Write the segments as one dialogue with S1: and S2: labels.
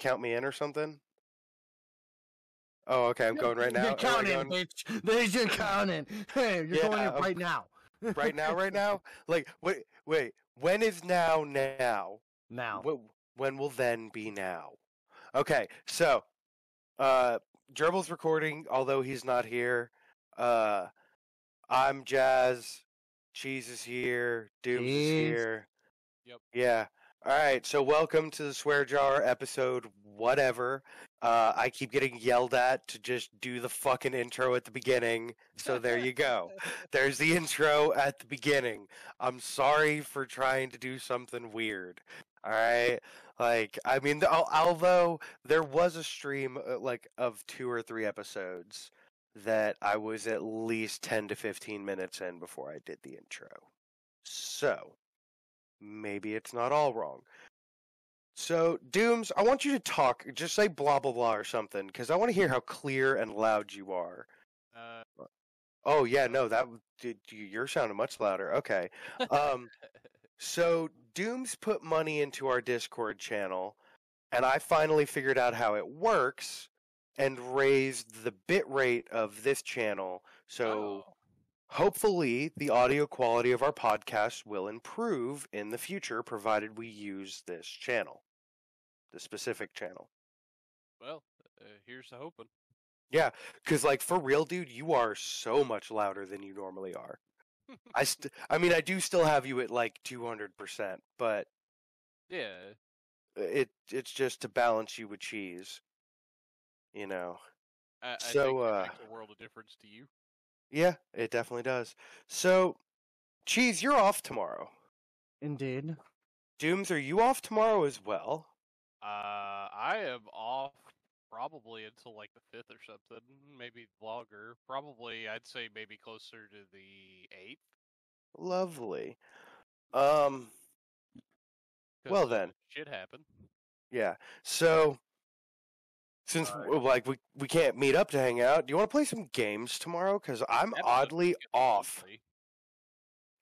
S1: Can you count me in or something? Oh, okay. I'm going right now.
S2: You're
S1: Am
S2: counting,
S1: going
S2: bitch. There's your counting. Hey, you're
S1: Yeah,
S2: going in right now.
S1: right now, right now. Like, wait, wait. When is now? Now.
S2: Now.
S1: Wh- when will then be now? Okay, so uh Gerbil's recording, although he's not here. Uh I'm Jazz. Cheese is here. Dooms is here.
S3: Yep.
S1: Yeah. All right. So welcome to the Swear Jar episode. Whatever. Uh, I keep getting yelled at to just do the fucking intro at the beginning. So there you go. There's the intro at the beginning. I'm sorry for trying to do something weird. All right. Like, I mean, although there was a stream uh, like of two or three episodes that I was at least 10 to 15 minutes in before I did the intro. So, maybe it's not all wrong. So, Dooms, I want you to talk. Just say blah, blah, blah or something, because I want to hear how clear and loud you are.
S3: Uh,
S1: Oh, yeah, no, that you're sounding much louder. Okay. Um, so, Dooms put money into our Discord channel, and I finally figured out how it works and raised the bit rate of this channel. So,
S3: oh,
S1: hopefully, the audio quality of our podcast will improve in the future, provided we use this channel, the specific channel.
S3: well, uh, here's to hoping.
S1: Yeah, because, like, for real, dude, you are so much louder than you normally are. I, st- I mean, I do still have you at like 200%, but
S3: Yeah,
S1: it it's just to balance you with cheese. You know.
S3: I, I
S1: So,
S3: think
S1: uh,
S3: it makes a world of difference to you.
S1: Yeah, it definitely does. So, cheese, you're off tomorrow.
S2: Indeed.
S1: Dooms, are you off tomorrow as well?
S3: Uh, I am off probably until like the fifth or something, maybe longer. Probably, I'd say maybe closer to the eighth.
S1: Lovely. Um, Well then.
S3: shit happened.
S1: yeah. So, since
S3: Alright.
S1: w like we we can't meet up to hang out, do you want to play some games tomorrow? Because I'm oddly off.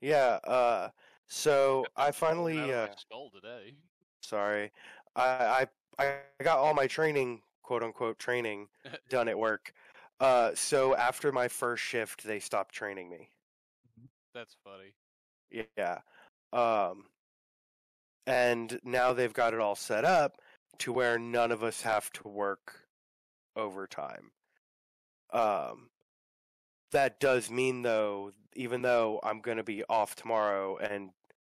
S1: Yeah. Uh. So I finally. Uh,
S3: skull today.
S1: sorry. I I I got all my training, quote unquote training, done at work. Uh. So after my first shift, they stopped training me.
S3: That's funny.
S1: Yeah. Um and now they've got it all set up to where none of us have to work overtime. Um that does mean though even though I'm going to be off tomorrow and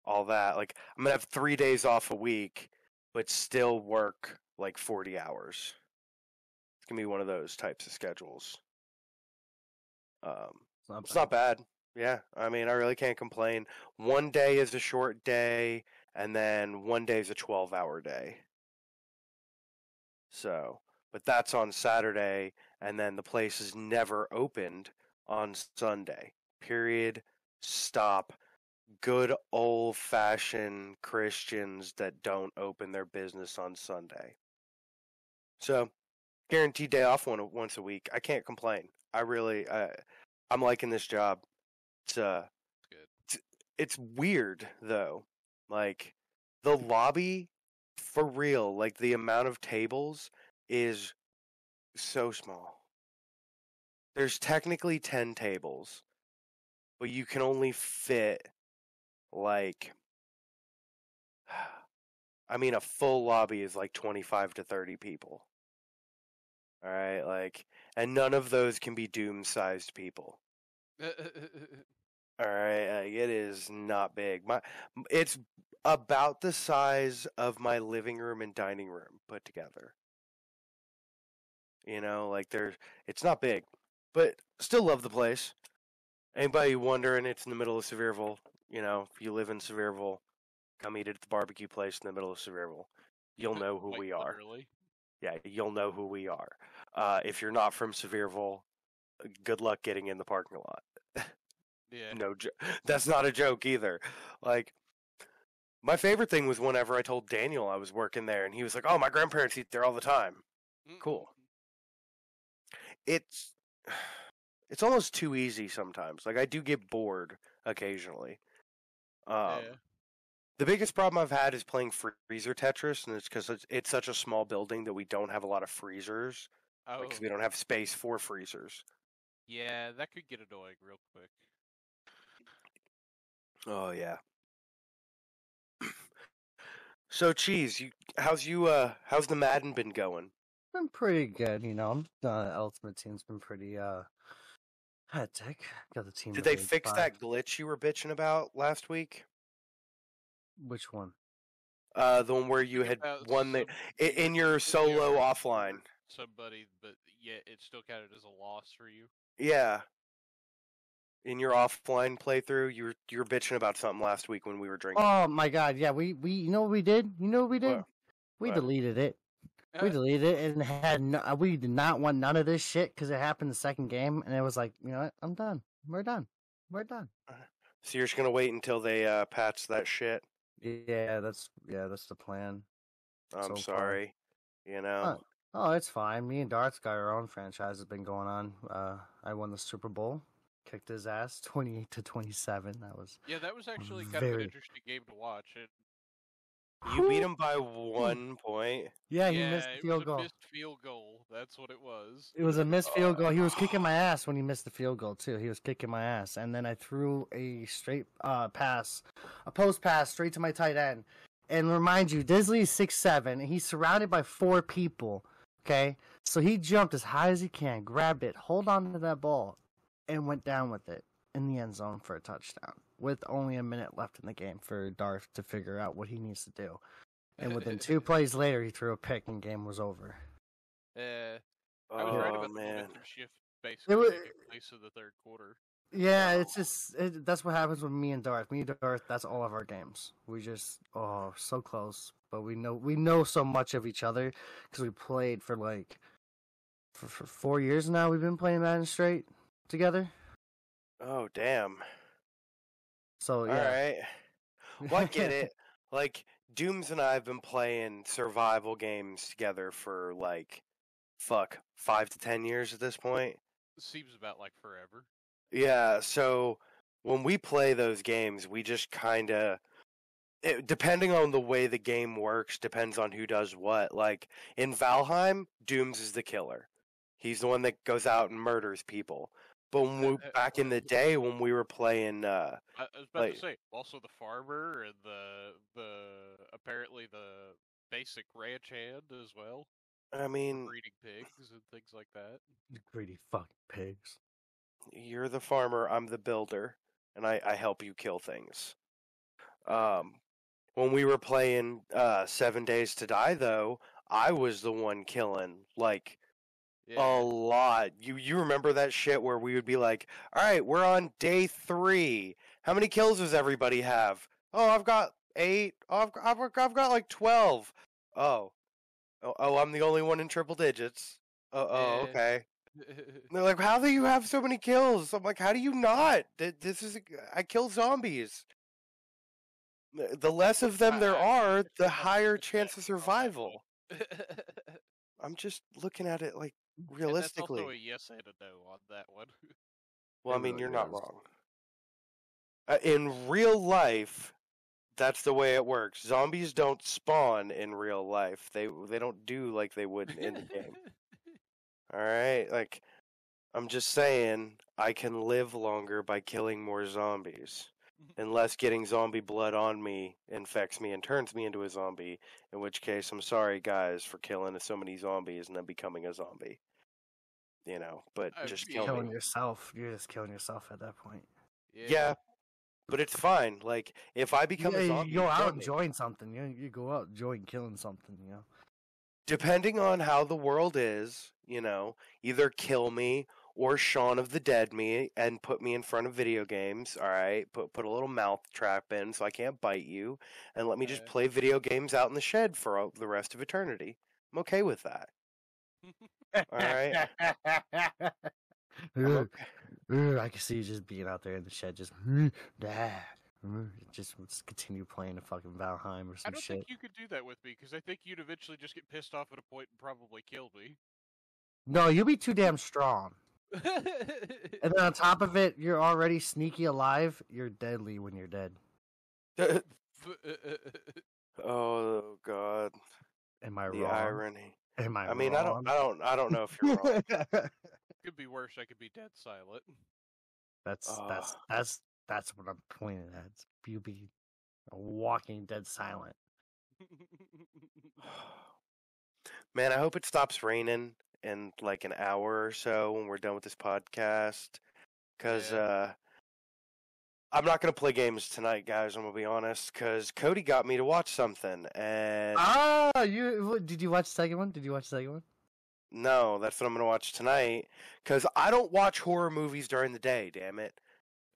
S1: all that like I'm going to have 3 days off a week but still work like 40 hours. It's going to be one of those types of schedules. Um
S2: It's not
S1: it's not bad. Yeah, I mean, I really can't complain. One day is a short day, and then one day is a 12 hour day. So, but that's on Saturday, and then the place is never opened on Sunday. Period. Stop. Good old fashioned Christians that don't open their business on Sunday. So, guaranteed day off one once a week. I can't complain. I really, I, I'm liking this job. It's uh,
S3: Good.
S1: it's, it's weird though. Like the lobby, for real. Like the amount of tables is so small. There's technically ten tables, but you can only fit like. I mean, a full lobby is like 25 to 30 people. All right, like, and none of those can be doom sized people. All right, like, it is not big. My, it's about the size of my living room and dining room put together. You know, like there's, it's not big, but still love the place. Anybody wondering? It's in the middle of Sevierville. You know, if you live in Sevierville, come eat at the barbecue place in the middle of Sevierville. You'll know who
S3: Quite
S1: we are.
S3: literally.
S1: Yeah, you'll know who we are. Uh, if you're not from Sevierville, good luck getting in the parking lot.
S3: Yeah.
S1: No, jo- that's not a joke either. Like, my favorite thing was whenever I told Daniel I was working there, and he was like, "Oh, my grandparents eat there all the time."
S3: Mm,
S1: Cool. It's, it's almost too easy sometimes. Like, I do get bored occasionally. Um,
S3: Yeah.
S1: The biggest problem I've had is playing freezer Tetris, and it's because it's, it's such a small building that we don't have a lot of freezers
S3: Oh,
S1: because we don't have space for freezers.
S3: yeah, that could get annoying real quick.
S1: Oh yeah. so, cheese, you how's you uh how's the Madden been going?
S2: Been pretty good, you know. The ultimate team's been pretty uh hectic. Got the team.
S1: Did they fix
S2: five.
S1: that glitch you were bitching about last week?
S2: Which one?
S1: Uh, the one where you had
S3: about
S1: won the i- in your solo offline.
S3: Somebody, but yet it still counted as a loss for you.
S1: Yeah. In your offline playthrough, you were you were bitching about something last week when we were drinking.
S2: Oh my god, yeah, we we you know what we did? You know what we did?
S1: What?
S2: We
S1: What?
S2: deleted it. We
S3: Uh,
S2: deleted it and had no, uh, we did not want none of this shit because it happened the second game and it was like, you know what? I'm done. We're done. We're done.
S1: So you're just gonna wait until they uh, patch that shit.
S2: Yeah, that's yeah, that's the plan.
S1: I'm
S2: So far.
S1: sorry. You know.
S2: Oh, it's fine. Me and Dart's got our own franchise has been going on. Uh, I won the Super Bowl, kicked his ass, twenty eight to twenty seven. That was
S3: yeah, that was actually kind of an interesting game to watch. It,
S1: You beat him by one point.
S2: yeah. He
S3: yeah,
S2: missed the
S3: it
S2: field
S3: was a
S2: goal.
S3: missed field goal. That's what it was.
S2: It was a missed field goal. He was kicking my ass when he missed the field goal too. He was kicking my ass, and then I threw a straight uh, pass, a post pass straight to my tight end. And remind you, Disley is six seven, and he's surrounded by four people. Okay, so he jumped as high as he can, grabbed it, hold on to that ball, and went down with it in the end zone for a touchdown. With only a minute left in the game for Darth to figure out what he needs to do. And within two plays later, he threw a pick, and game was over.
S3: Uh, I was right
S1: Oh
S3: about
S1: man.
S3: momentum shift basically
S2: wa-
S3: taking place in the third quarter.
S2: Yeah, it's just it, that's what happens with me and Darth. Me and Darth, that's all of our games. We just oh so close, but we know we know so much of each other because we played for like for, for four years now. We've been playing Madden straight together.
S1: Oh damn.
S2: So
S1: All
S2: yeah,
S1: right. Well, I get it. Like Dooms and I have been playing survival games together for like fuck five to ten years at this point.
S3: Seems about like forever.
S1: Yeah, so when we play those games, we just kind of depending on the way the game works depends on who does what. Like in Valheim, Dooms is the killer. He's the one that goes out and murders people. But when we,
S3: Uh, uh,
S1: back in the day when we were playing uh
S3: I, I was about
S1: Like-
S3: to say also the farmer and the the apparently the basic ranch hand as well,
S1: I mean,
S3: breeding pigs and things like that.
S2: greedy fucking pigs.
S1: you're the farmer, I'm the builder, and I, I help you kill things. Um, when we were playing uh, Seven Days to Die, though, I was the one killing like a lot. You you remember that shit where we would be like, "All right, we're on day three. How many kills does everybody have? Oh, I've got eight. Oh, I've got, I've, got- I've got like twelve. Oh, oh, oh, I'm the only one in triple digits. Oh, oh,
S3: Yeah.
S1: okay. They're like, "How do you have so many kills?" I'm like, "How do you not? This is I kill zombies. The less of them there are, the higher chance of
S3: it's not that
S1: survival." I'm just looking at it like realistically.
S3: also a yes and a no on that one.
S1: Well, I mean, you're not wrong. Uh, in real life, that's the way it works. Zombies don't spawn in real life. They they don't do like they would in the game. All right, like I'm just saying, I can live longer by killing more zombies, unless getting zombie blood on me infects me and turns me into a zombie. In which case, I'm sorry, guys, for killing so many zombies and then becoming a zombie. You know, but
S3: Uh,
S1: just
S3: yeah.
S1: kill me.
S2: Killing yourself. You're just killing yourself at that point.
S1: Yeah, but it's fine. Like if I become
S2: Yeah,
S1: a
S2: you
S1: zombie,
S2: go
S1: kill
S2: out and
S1: me.
S2: join something. You you go out and join killing something. You know.
S1: depending on how the world is, you know, either kill me or Shaun of the Dead me and put me in front of video games. All right, put put a little mouth trap in so I can't bite you, and let me just
S3: Okay.
S1: play video games out in the shed for uh, the rest of eternity. I'm okay with that. Right. I'm
S2: Ugh,
S1: okay.
S2: ugh, I can see you just being out there in the shed, just "Mm, ah, mm," just just continue playing a fucking Valheim or some
S3: I
S2: some
S3: don't
S2: shit.
S3: think you could do that with me because I think you'd eventually just get pissed off at a point and probably kill me.
S2: No, you'll be too damn strong. And then on top of it, you're already sneaky alive. You're deadly when you're dead.
S1: Oh god,
S2: Am I
S1: the
S2: wrong?
S1: irony.
S2: Am I?
S1: I mean, I don't, I don't, I don't know if you're wrong.
S3: could be worse. I could be dead silent.
S2: that's that's that's that's what I'm pointing at. It's You be a walking dead silent.
S1: Man, I hope it stops raining in like an hour or so when we're done with this podcast. Cause
S3: Yeah.
S1: uh, I'm not gonna play games tonight, guys. I'm gonna be honest. Cause Cody got me to watch something, and
S2: Ah, you did you watch the second one? Did you watch the second one?
S1: no, that's what I'm gonna watch tonight. Cause I don't watch horror movies during the day. Damn it.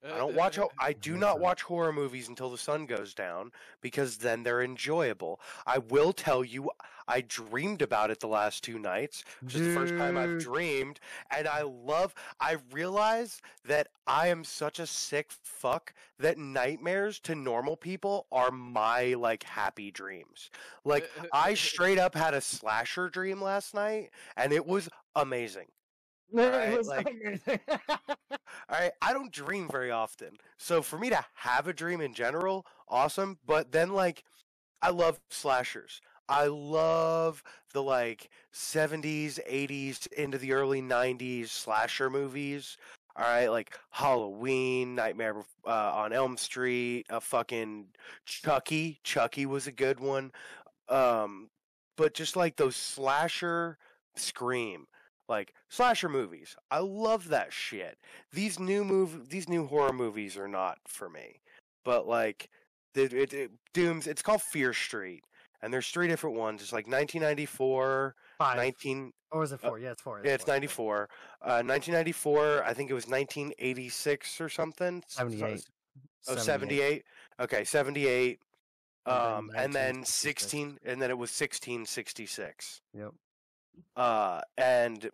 S1: I don't watch. I do not watch horror movies until the sun goes down because then they're enjoyable. I will tell you, I dreamed about it the last two nights. Which is the first time I've dreamed, and I love. I realize that I am such a sick fuck that nightmares to normal people are my like happy dreams. Like uh, uh, I uh, straight up had a slasher dream last night, and it was amazing.
S2: It
S1: Alright,
S2: was
S1: like-
S2: amazing.
S1: All right, I don't dream very often. So for me to have a dream in general, awesome, but then like I love slashers. I love the like 70s, 80s into the early 90s slasher movies. All right, like Halloween, Nightmare uh, on Elm Street, a fucking Chucky. Chucky was a good one. Um but just like those slasher scream like slasher movies. I love that shit. These new move these new horror movies are not for me. But like it, it, it dooms it's called Fear Street and there's three different ones. It's like 1994,
S2: Five.
S1: 19
S2: Or was it
S1: uh,
S2: four? yeah, it's four.
S1: yeah, it's
S2: four.
S1: 94. Uh 1994, I think it was 1986 or something. S- so-
S2: 78.
S1: Oh, 78. Okay, 78. Um and then 16 and then it was 1666.
S2: Yep.
S1: Uh, and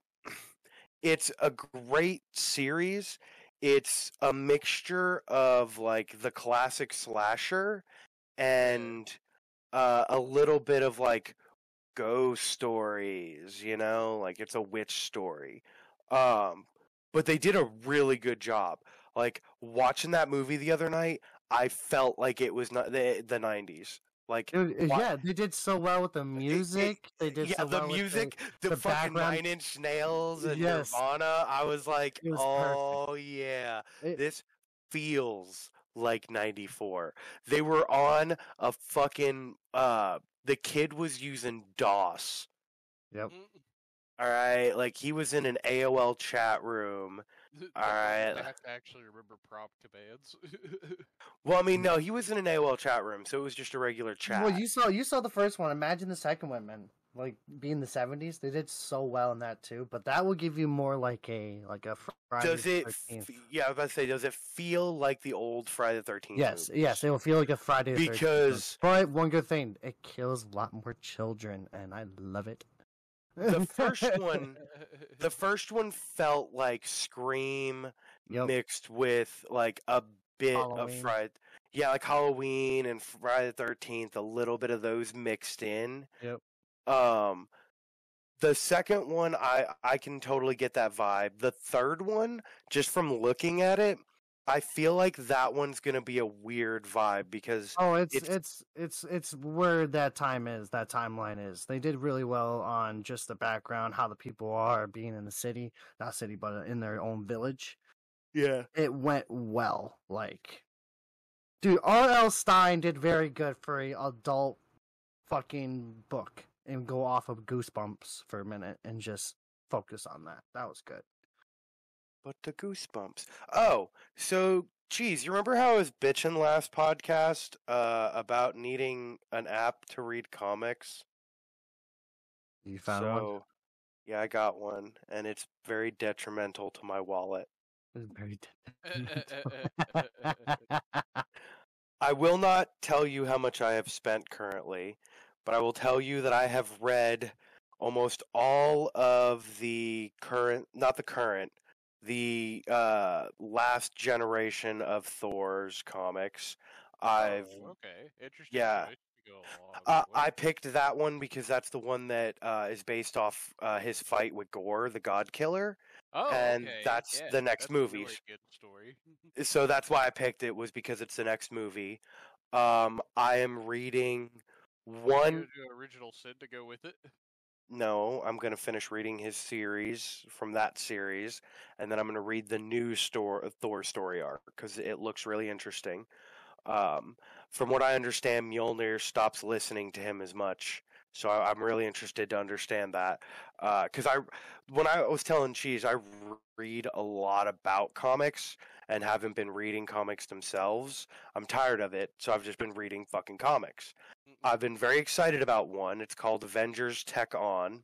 S1: it's a great series. It's a mixture of like the classic slasher and uh, a little bit of like ghost stories, you know, like it's a witch story. Um, but they did a really good job. Like watching that movie the other night, I felt like it was not the the nineties. Like
S2: yeah, they did so well with the music. they did
S1: yeah,
S2: so
S1: the
S2: well with the
S1: music, the,
S2: the
S1: fucking
S2: background-
S1: Nine Inch Nails and
S2: Yes.
S1: Nirvana. I was like,
S2: It was perfect.
S1: oh yeah,
S2: It-
S1: this feels like '94. They were on a fucking. uh The kid was using DOS.
S2: Yep.
S1: All right, like he was in an AOL chat room. Alright.
S3: I have to actually remember prompt commands.
S1: Well, I mean, no, he was in an AOL chat room, so it was just a regular chat.
S2: Well, you saw you saw the first one. Imagine the second one, man. Like being the seventies, they did so well in that too. But that will give you more like a like a Friday.
S1: does it?
S2: 13th.
S1: F- yeah, I was about to say, does it feel like the old Friday the Thirteenth?
S2: Yes, yes, it will feel like a Friday. the 13th.
S1: Because-
S2: but one good thing, it kills a lot more children, and I love it.
S1: The first one the first one felt like scream
S2: Yep.
S1: mixed with like a bit of
S2: Halloween.
S1: friday yeah like halloween and friday the 13th a little bit of those mixed in
S2: Yep.
S1: um the second one i i can totally get that vibe the third one just from looking at it i feel like that one's gonna be a weird vibe because
S2: Oh, it's,
S1: it's-
S2: it's it's it's where that time is, that timeline is. They did really well on just the background, how the people are being in the city, not city, but uh, in their own village.
S1: yeah
S2: It went well. Like, dude, R.L. Stine did very good for a adult fucking book, and go off of Goosebumps for a minute and just focus on that. That was good.
S1: But the goosebumps. Oh, so geez, you remember how I was bitching last podcast uh, about needing an app to read comics?
S2: You found
S1: so,
S2: one.
S1: yeah, I got one, and it's very detrimental to my wallet.
S2: It was very.
S1: I will not tell you how much I have spent currently, but I will tell you that I have read almost all of the current, not the current, the uh, last generation of Thor's comics. I've
S3: Oh, okay. Interesting.
S1: yeah.
S3: choice to go along
S1: Uh. I picked that one because that's the one that uh, is based off uh, his fight with Gorr, the God Killer.
S3: oh,
S1: and
S3: okay,
S1: that's
S3: yeah,
S1: the next
S3: that's
S1: movie.
S3: Really good story.
S1: So that's why I picked it was because it's the next movie. Um, I am reading one.
S3: do Original Sin to go with it.
S1: No, I'm gonna finish reading his series from that series, and then I'm gonna read the new store Thor story arc because it looks really interesting. Um, from what I understand, Mjolnir stops listening to him as much, so I, I'm really interested to understand that. Because I, when I was telling Cheese, I read a lot about comics and haven't been reading comics themselves. I'm tired of it, so I've just been reading fucking comics. I've been very excited about one. It's called Avengers Tech On,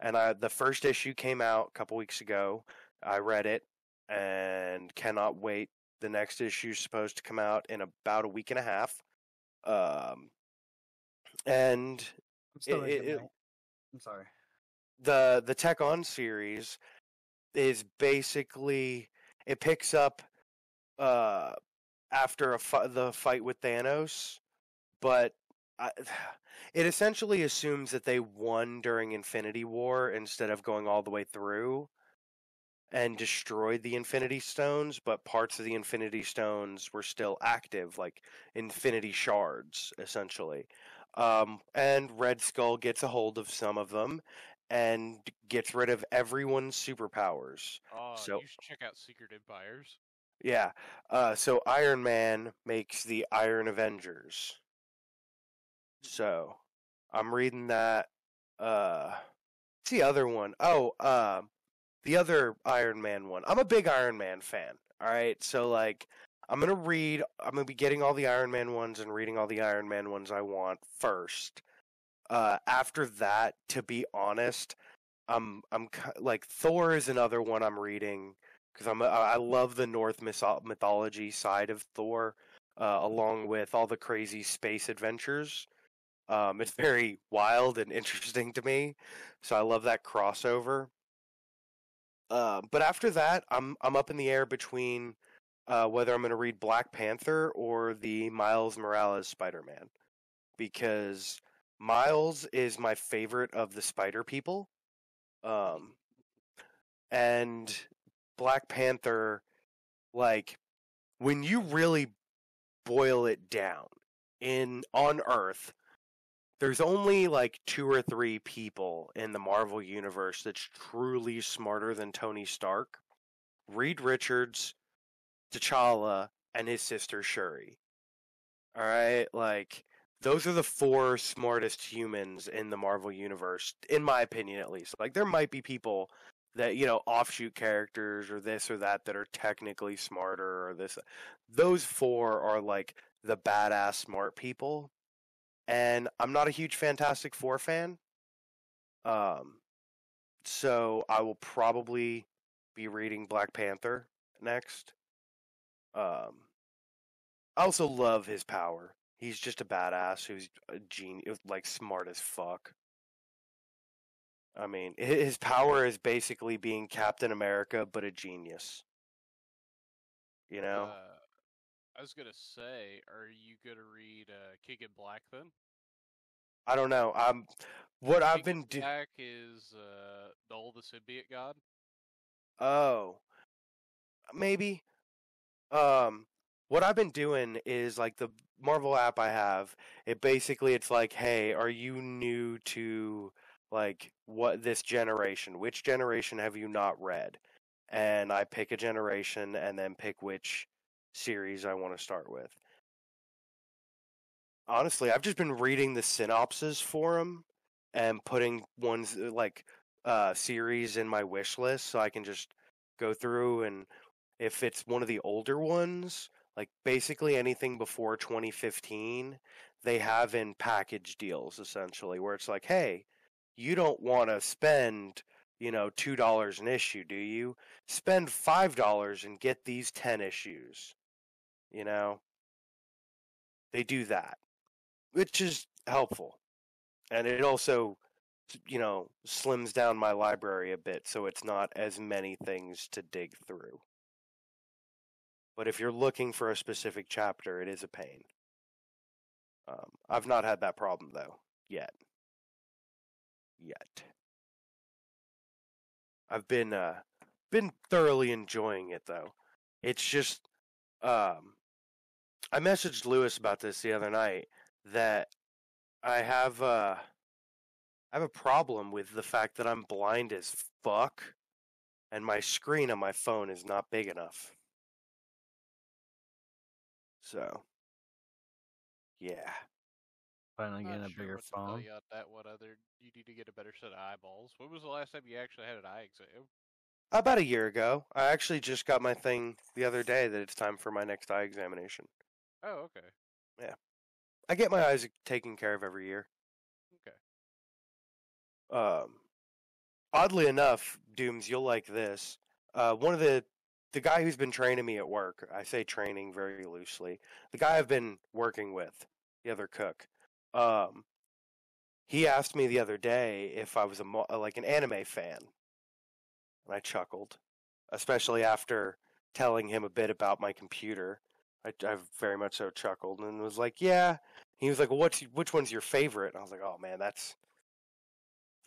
S1: and I, the first issue came out a couple weeks ago. I read it and cannot wait. The next issue is supposed to come out in about a week and a half. Um, and It- it- it-
S2: I'm sorry.
S1: the the Tech On series is basically it picks up uh after a fi- the fight with Thanos, but I, it essentially assumes that they won during Infinity War instead of going all the way through and destroyed the Infinity Stones, but parts of the Infinity Stones were still active, like Infinity Shards, essentially. Um, and Red Skull gets a hold of some of them and gets rid of everyone's superpowers.
S3: Uh,
S1: So-
S3: you should check out Secret Empires.
S1: Yeah. Uh, so Iron Man makes the Iron Avengers. So I'm reading that. Uh, what's the other one? Oh, uh, the other Iron Man one. I'm a big Iron Man fan. All right. So like, I'm gonna read. I'm gonna be getting all the Iron Man ones and reading all the Iron Man ones I want first. Uh, after that, to be honest, I'm I'm like Thor is another one I'm reading because I'm I love the Norse mythology side of Thor, uh, along with all the crazy space adventures. Um, it's very wild and interesting to me, so I love that crossover. Uh, but after that, I'm I'm up in the air between uh, whether I'm going to read Black Panther or the Miles Morales Spider-Man, because Miles is my favorite of the Spider people. Um, and Black Panther, like when you really boil it down in on Earth, there's only like two or three people in the Marvel universe that's truly smarter than Tony Stark. Reed Richards, T'Challa, and his sister Shuri. All right, like those are the four smartest humans in the Marvel universe, in my opinion, at least. Like there might be people that you know offshoot characters or this or that that are technically smarter or this. Those four are like the badass smart people, and I'm not a huge Fantastic Four fan. Um, so I will probably be reading Black Panther next. Um, I also love his power. He's just a badass who's a genius, like smart as fuck. I mean, his power is basically being Captain America, but a genius. You know?
S3: Uh, I was gonna say, are you gonna read uh, King in Black then?
S1: I don't know. I'm what I've been do-
S3: Black is uh, Knull the symbiote god.
S1: Oh, maybe. Um, what I've been doing is like the Marvel app I have. It basically it's like, hey, are you new to like what this generation? Which generation have you not read? And I pick a generation and then pick which series I want to start with. Honestly, I've just been reading the synopses for them and putting ones uh, like uh series in my wish list so I can just go through and if it's one of the older ones, like basically anything before 2015, they have in package deals essentially where it's like, "Hey, you don't want to spend, you know, $2 an issue, do you? Spend $5 and get these 10 issues." You know? They do that, which is helpful. And it also you know, slims down my library a bit so it's not as many things to dig through. But if you're looking for a specific chapter, it is a pain. Um, I've not had that problem though yet. Yet. I've been uh been thoroughly enjoying it though. It's just um I messaged Lewis about this the other night that I have uh I have a problem with the fact that I'm blind as fuck and my screen on my phone is not big enough. So yeah.
S2: Finally getting a
S3: sure
S2: bigger
S3: what to tell
S2: phone.
S3: you that one other you need to get a better set of eyeballs. When was the last time you actually had an eye exam?
S1: About a year ago, I actually just got my thing the other day that it's time for my next eye examination.
S3: Oh, okay. Yeah.
S1: I get my eyes taken care of every year.
S3: Okay.
S1: Um, oddly enough, Dooms, you'll like this. Uh, one of the the guy who's been training me at work. I say training very loosely. The guy I've been working with, the other cook. Um, he asked me the other day if I was a mo- like an anime fan, and I chuckled, especially after telling him a bit about my computer. I, I very much so chuckled and was like, "Yeah." He was like, well, "What's which one's your favorite?" And I was like, "Oh man, that's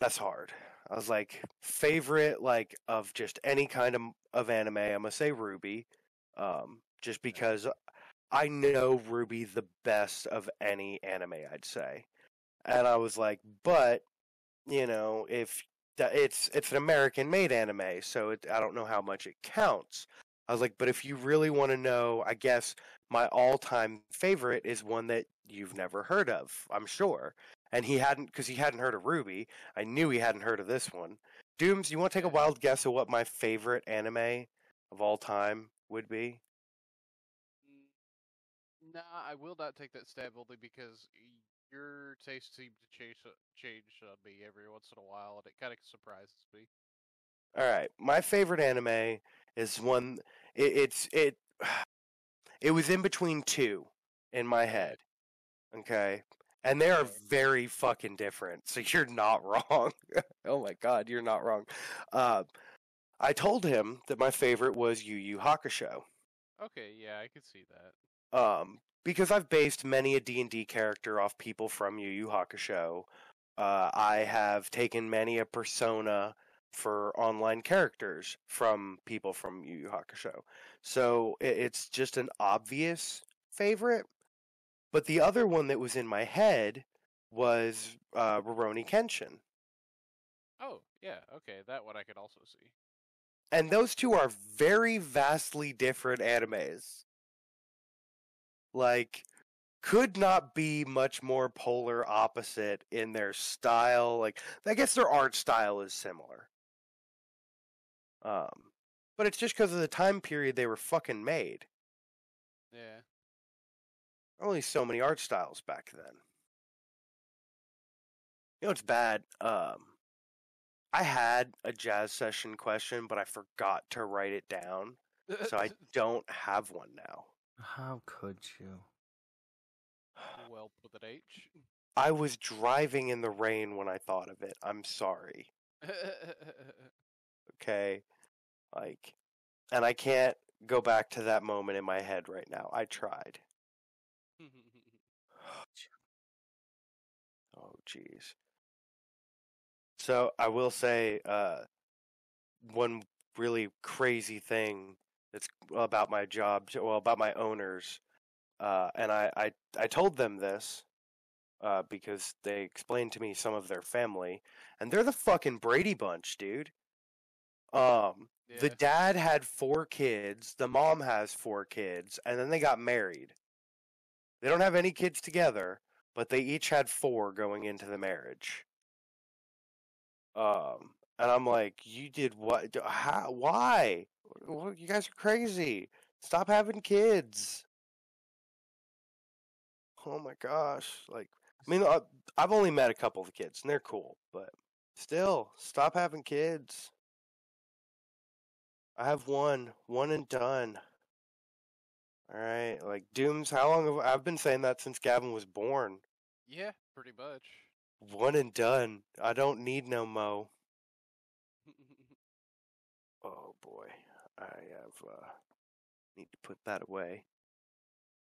S1: that's hard." I was like, "Favorite like of just any kind of of anime." I'm gonna say RWBY, um, just because I know RWBY the best of any anime. I'd say, and I was like, "But you know, if it's it's an American made anime, so it, I don't know how much it counts." I was like, "But if you really want to know, I guess." my all-time favorite is one that you've never heard of, I'm sure. And he hadn't because he hadn't heard of RWBY. I knew he hadn't heard of this one. Dooms, you want to take a wild guess of what my favorite anime of all time would be?
S3: Nah, I will not take that stab only because your taste seems to change uh, change on me every once in a while, and it kind of surprises me.
S1: All right, my favorite anime is one. It, it's it. It was in between two in my head. Okay, and they are very fucking different. So you're not wrong. oh my god, you're not wrong. Uh, I told him that my favorite was Yu Yu Hakusho.
S3: Okay, yeah, I can see that.
S1: um, because I've based many a D&D character off people from Yu Yu Hakusho. Uh, I have taken many a persona for online characters from people from Yu Yu Hakusho. So it's just an obvious favorite. But the other one that was in my head was uh, Rurouni Kenshin.
S3: Oh, yeah, okay, that one I could also see.
S1: And those two are very vastly different animes. Like, could not be much more polar opposite in their style. Like, I guess their art style is similar. Um, but it's just because of the time period they were fucking made.
S3: Yeah.
S1: Only so many art styles back then. You know it's bad? Um, I had a jazz session question, but I forgot to write it down. so I don't have one now.
S2: How could you?
S3: Well, with an H.
S1: I was driving in the rain when I thought of it. I'm sorry. Okay? Like and I can't go back to that moment in my head right now. I tried. Oh jeez. So I will say uh one really crazy thing that's about my job, well about my owners. Uh and I I I told them this uh because they explained to me some of their family and they're the fucking Brady bunch, dude. Um the dad had four kids, the mom has four kids, and then they got married. They don't have any kids together, but they each had four going into the marriage. Um, and I'm like, you did what? How? Why? Wh- You guys are crazy. Stop having kids. Oh my gosh! Like, I mean, uh, I've only met a couple of kids, and they're cool, but still, stop having kids. I have one, one and done. All right, like Dooms. How long have I've been saying that since Gavin was born?
S3: Yeah, pretty much.
S1: One and done. I don't need no mo. Oh boy, I have uh need to put that away.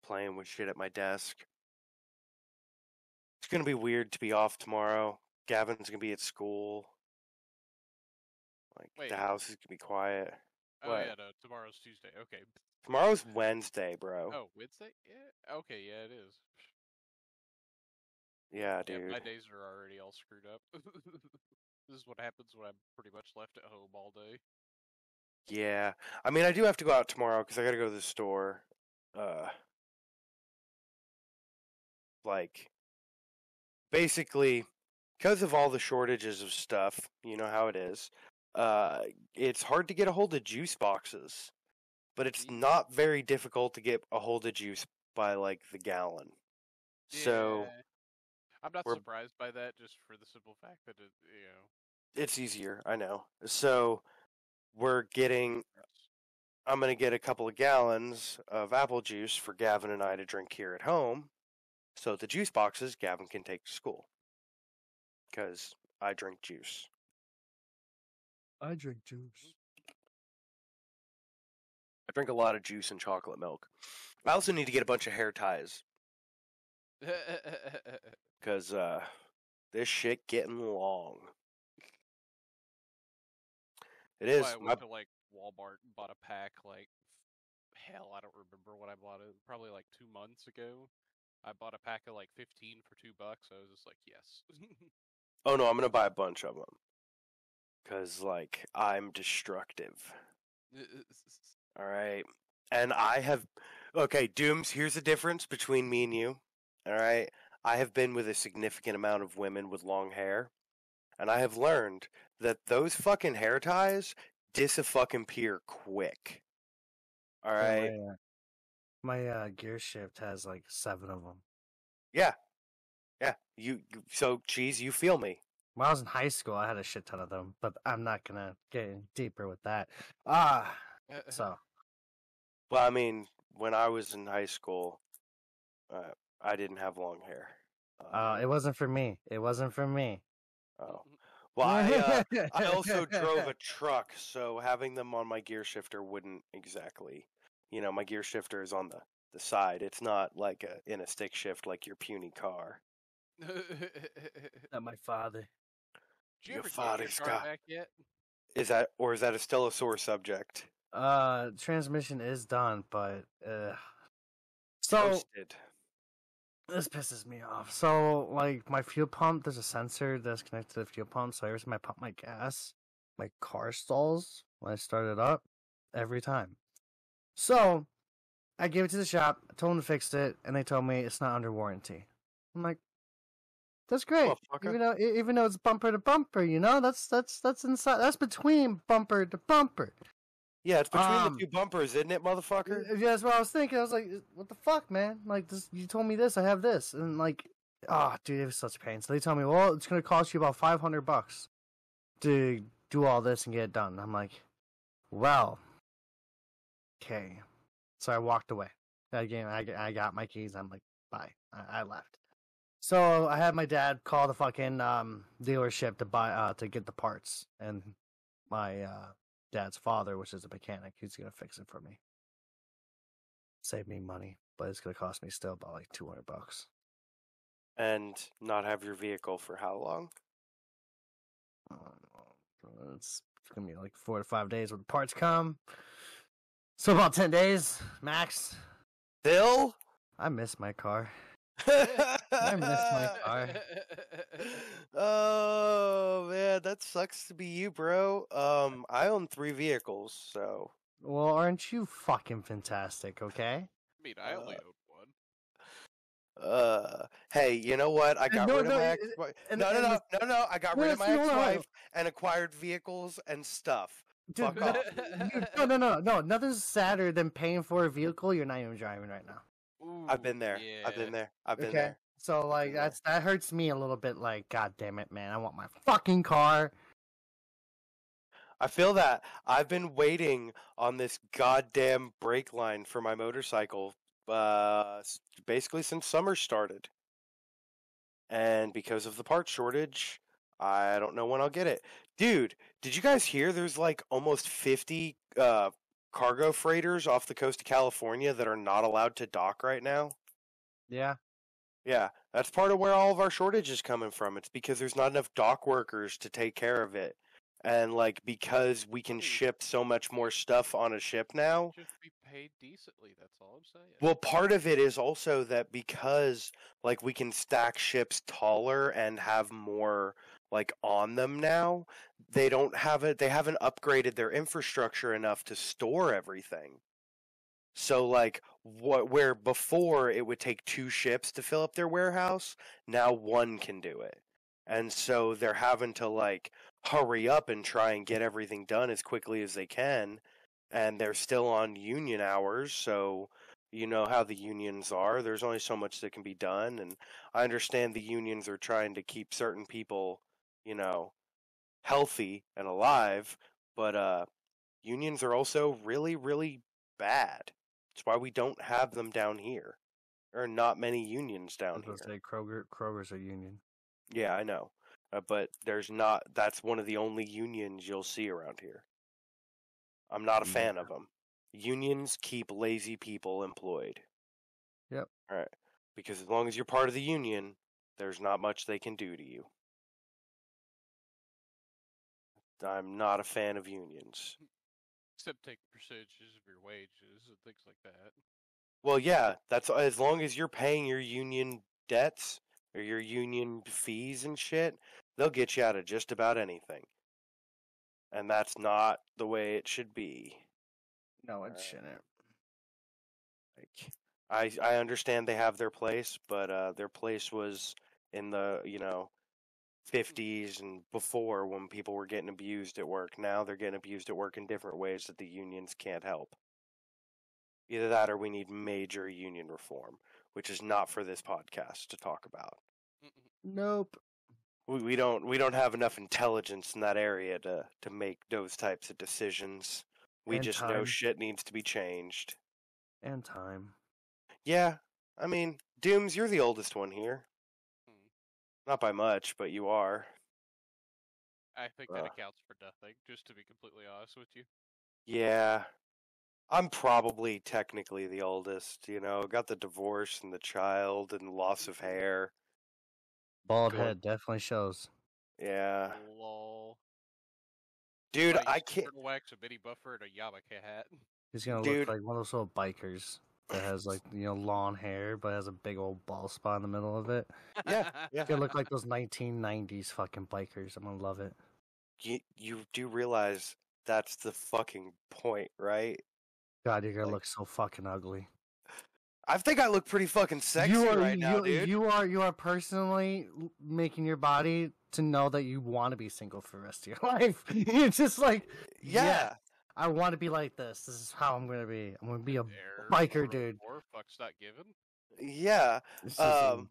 S1: Playing with shit at my desk. It's gonna be weird to be off tomorrow. Gavin's gonna be at school. Like
S3: Wait.
S1: the house is gonna be quiet.
S3: Oh
S1: What?
S3: yeah, no, tomorrow's Tuesday. Okay.
S1: Tomorrow's Wednesday, bro.
S3: Oh, Wednesday? Yeah. Okay, yeah, it is.
S1: Yeah,
S3: Yeah,
S1: dude.
S3: my days are already all screwed up. this is what happens when I'm pretty much left at home all day.
S1: Yeah. I mean, I do have to go out tomorrow because I got to go to the store. Uh, like, basically, because of all the shortages of stuff, you know how it is. Uh, it's hard to get a hold of juice boxes, but it's not very difficult to get a hold of juice by like the gallon. So
S3: Yeah. I'm not surprised by that, just for the simple fact that it, you know.
S1: it's easier, I know. So we're getting I'm going to get a couple of gallons of apple juice for Gavin and I to drink here at home. So the juice boxes Gavin can take to school. Because I drink juice.
S2: I drink juice.
S1: I drink a lot of juice and chocolate milk. I also need to get a bunch of hair ties because uh, this shit getting long. It is.
S3: I went to like Walmart and bought a pack. Like, hell, I don't remember what I bought it. Probably like two months ago. I bought a pack of like fifteen for two bucks. I was just like, yes.
S1: oh no, I'm going to buy a bunch of them. Because, like, I'm destructive. All right. And I have okay, Dooms, here's the difference between me and you. All right. I have been with a significant amount of women with long hair, and I have learned that those fucking hair ties fucking appear quick. All right.
S2: My, uh, my uh, gear shift has like seven of them.
S1: Yeah. Yeah. You you- so cheese, you feel me.
S2: When I was in high school, I had a shit ton of them, but I'm not gonna get any deeper with that. Ah, so
S1: Well, I mean, when I was in high school, uh, I didn't have long hair.
S2: uh,
S1: Um,
S2: it wasn't for me. It wasn't for me.
S1: oh. Well, I, uh, I also drove a truck, so having them on my gear shifter wouldn't exactly, you know, my gear shifter is on the, the side. It's not like a in a stick shift like your puny car.
S2: Not my father.
S3: Did you
S1: Your
S3: ever get
S1: father's
S3: your car
S1: got-
S3: back yet?
S1: Is that or is that a still a sore subject?
S2: Uh, transmission is done, but uh, so
S1: Toasted.
S2: this pisses me off. So, like, my fuel pump, there's a sensor that's connected to the fuel pump. So every time I pump my gas, my car stalls when I start it up every time. So, I gave it to the shop, I told them to fix it, and they told me it's not under warranty. I'm like, that's great.
S1: Motherfucker.
S2: Even though, even though it's bumper to bumper, you know, that's that's that's inside. That's between bumper to bumper.
S1: Yeah, it's between
S2: Um,
S1: the two bumpers, isn't it, motherfucker?
S2: Yeah, that's what I was thinking. I was like, "What the fuck, man? Like, this, you told me this, I have this, and like, ah, dude, it was such a pain. So they told me, well, it's gonna cost you about five hundred bucks to do all this and get it done. I'm like, well, okay. So I walked away. Again, I I got my keys. I'm like, bye. I, I left. So I had my dad call the fucking um dealership to buy uh to get the parts, and my uh dad's father, which is a mechanic, he's gonna fix it for me. Save me money, but it's gonna cost me still about like two hundred bucks.
S1: And not have your vehicle for how long?
S2: Uh, It's gonna be like four to five days when the parts come. So about ten days max.
S1: Still?
S2: I miss my car.
S1: I
S2: miss my car.
S1: oh man, that sucks to be you, bro. Um, I own three vehicles, so
S2: Well, aren't you fucking fantastic? Okay.
S3: I mean, I only
S1: Uh,
S3: own one.
S1: uh, hey, you know what? I got
S2: no,
S1: rid of my ex. No,
S2: and-
S1: no,
S2: and
S1: no,
S2: the-
S1: no, no. I got
S2: No,
S1: rid of
S2: it's-
S1: my
S2: no, no, no.
S1: ex-wife and acquired vehicles and stuff.
S2: Dude,
S1: Fuck off.
S2: you- no, no, no, no. Nothing's sadder than paying for a vehicle you're not even driving right now.
S1: I've been
S3: Ooh,
S1: there. I've been there. I've been
S2: Okay.
S1: there.
S2: So like that's that hurts me a little bit. Like, god damn it, man! I want my fucking car.
S1: I feel that. I've been waiting on this goddamn brake line for my motorcycle uh basically since summer started. And because of the part shortage, I don't know when I'll get it. Dude, did you guys hear there's like almost 50 uh cargo freighters off the coast of California that are not allowed to dock right now?
S2: Yeah.
S1: Yeah, that's part of where all of our shortage is coming from. It's because there's not enough dock workers to take care of it. And like because we can ship so much more stuff on a ship now.
S3: Just be paid decently. That's all I'm saying.
S1: Well, part of it is also that because like we can stack ships taller and have more like on them now, they don't have it they haven't upgraded their infrastructure enough to store everything. So like what where before it would take two ships to fill up their warehouse, now one can do it. And so they're having to like hurry up and try and get everything done as quickly as they can and they're still on union hours, so you know how the unions are. There's only so much that can be done, and I understand the unions are trying to keep certain people, you know, healthy and alive, but uh, unions are also really, really bad. It's why we don't have them down here. There are not many unions down here.
S2: say Kroger. Kroger's a union.
S1: Yeah, I know. Uh, but there's not, that's one of the only unions you'll see around here. I'm not a fan of them. Unions keep lazy people employed.
S2: Yep.
S1: All right. Because as long as you're part of the union, there's not much they can do to you. I'm not a fan of unions.
S3: Except take percentages of your wages and things like that.
S1: Well, yeah, that's as long as you're paying your union debts or your union fees and shit, they'll get you out of just about anything. And that's not the way it should be.
S2: No, it
S1: Alright.
S2: shouldn't.
S1: Like I I understand they have their place, but uh their place was in the, you know, 50s and before when people were getting abused at work. Now they're getting abused at work in different ways that the unions can't help. Either that or we need major union reform, which is not for this podcast to talk about.
S2: Nope.
S1: We, we don't we don't have enough intelligence in that area to to make those types of decisions. We
S2: And
S1: just know shit needs to be changed.
S2: And time.
S1: Yeah, I mean, Dooms, you're the oldest one here. Not by much, but you are.
S3: I think that
S1: Uh.
S3: accounts for nothing, just to be completely honest with you.
S1: Yeah. I'm probably technically the oldest, you know, got the divorce and the child and loss of hair.
S2: Bald
S1: Going-
S2: head definitely shows.
S1: Yeah.
S3: Lol.
S1: Dude,
S3: Buy
S1: I can't
S3: wax, a mini buffer, and a yarmulke hat.
S2: He's gonna
S1: Dude.
S2: look like one of those little bikers that has like you know long hair but has a big old ball spot in the middle of it.
S1: Yeah, yeah.
S2: Gonna look like those 1990s fucking bikers. I'm gonna love it.
S1: You you do realize that's the fucking point, right?
S2: God, you're gonna
S1: Like-
S2: look so fucking ugly.
S1: I think I look pretty fucking sexy
S2: you are
S1: right now,
S2: you,
S1: dude.
S2: you are you are personally making your body to know that you want to be single for the rest of your life. it's just like
S1: yeah.
S2: I want to be like this. This is how I'm gonna be. I'm gonna be a
S3: There,
S2: biker
S3: or-
S2: dude.
S3: Or fuck's not given.
S1: Yeah.
S2: This is a-
S1: Um,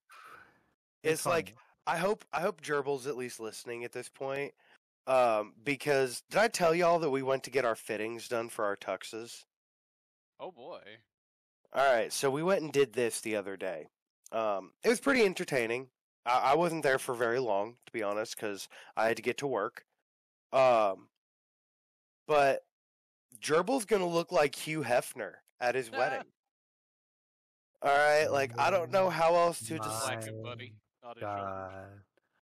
S1: It's
S2: fun.
S1: like I hope I hope Gerbil's at least listening at this point. Um, because did I tell y'all that we went to get our fittings done for our tuxes?
S3: Oh boy.
S1: All right, so we went and did this the other day. Um, it was pretty entertaining. I, I wasn't there for very long, to be honest, because I had to get to work. Um, but Gerbil's gonna look like Hugh Hefner at his wedding. All right, like I don't know how else to
S2: My
S1: describe.
S3: Black and buddy. On his.
S2: God.